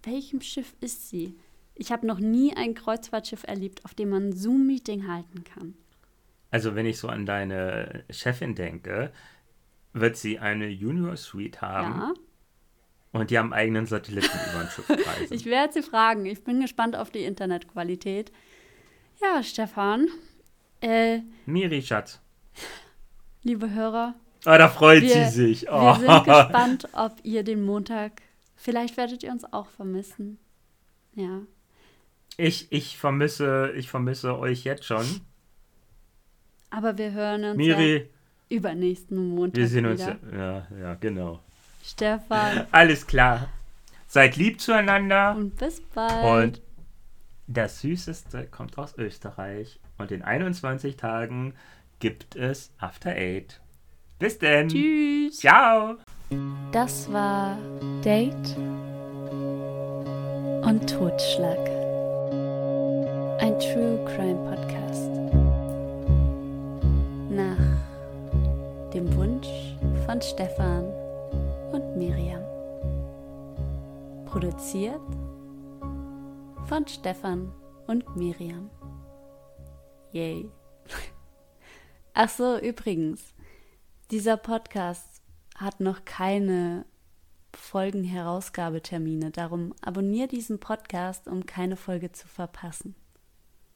[SPEAKER 1] welchem Schiff ist sie? Ich habe noch nie ein Kreuzfahrtschiff erlebt, auf dem man ein Zoom-Meeting halten kann.
[SPEAKER 2] Also wenn ich so an deine Chefin denke, wird sie eine Junior Suite haben. Ja. Und die haben eigenen Satelliten über ein Schiff.
[SPEAKER 1] Ich werde sie fragen. Ich bin gespannt auf die Internetqualität. Ja, Stefan. Äh,
[SPEAKER 2] Miri, Schatz.
[SPEAKER 1] Liebe Hörer,
[SPEAKER 2] Ah, da freut wir, sie sich.
[SPEAKER 1] Oh. Wir sind gespannt, ob ihr den Montag. Vielleicht werdet ihr uns auch vermissen. Ja.
[SPEAKER 2] Ich, ich vermisse, ich vermisse euch jetzt schon.
[SPEAKER 1] Aber wir hören uns Miri, ja übernächsten Montag.
[SPEAKER 2] Wir sehen wieder. uns. Ja, ja, genau.
[SPEAKER 1] Stefan.
[SPEAKER 2] Alles klar. Seid lieb zueinander.
[SPEAKER 1] Und bis bald. Und
[SPEAKER 2] das Süßeste kommt aus Österreich. Und in 21 Tagen gibt es After Eight. Bis denn.
[SPEAKER 1] Tschüss.
[SPEAKER 2] Ciao.
[SPEAKER 1] Das war Date und Totschlag. Ein True Crime Podcast. Nach dem Wunsch von Stefan und Miriam. Produziert von Stefan und Miriam. Yay. Ach so, übrigens. Dieser Podcast hat noch keine Folgenherausgabetermine. Darum abonniere diesen Podcast, um keine Folge zu verpassen.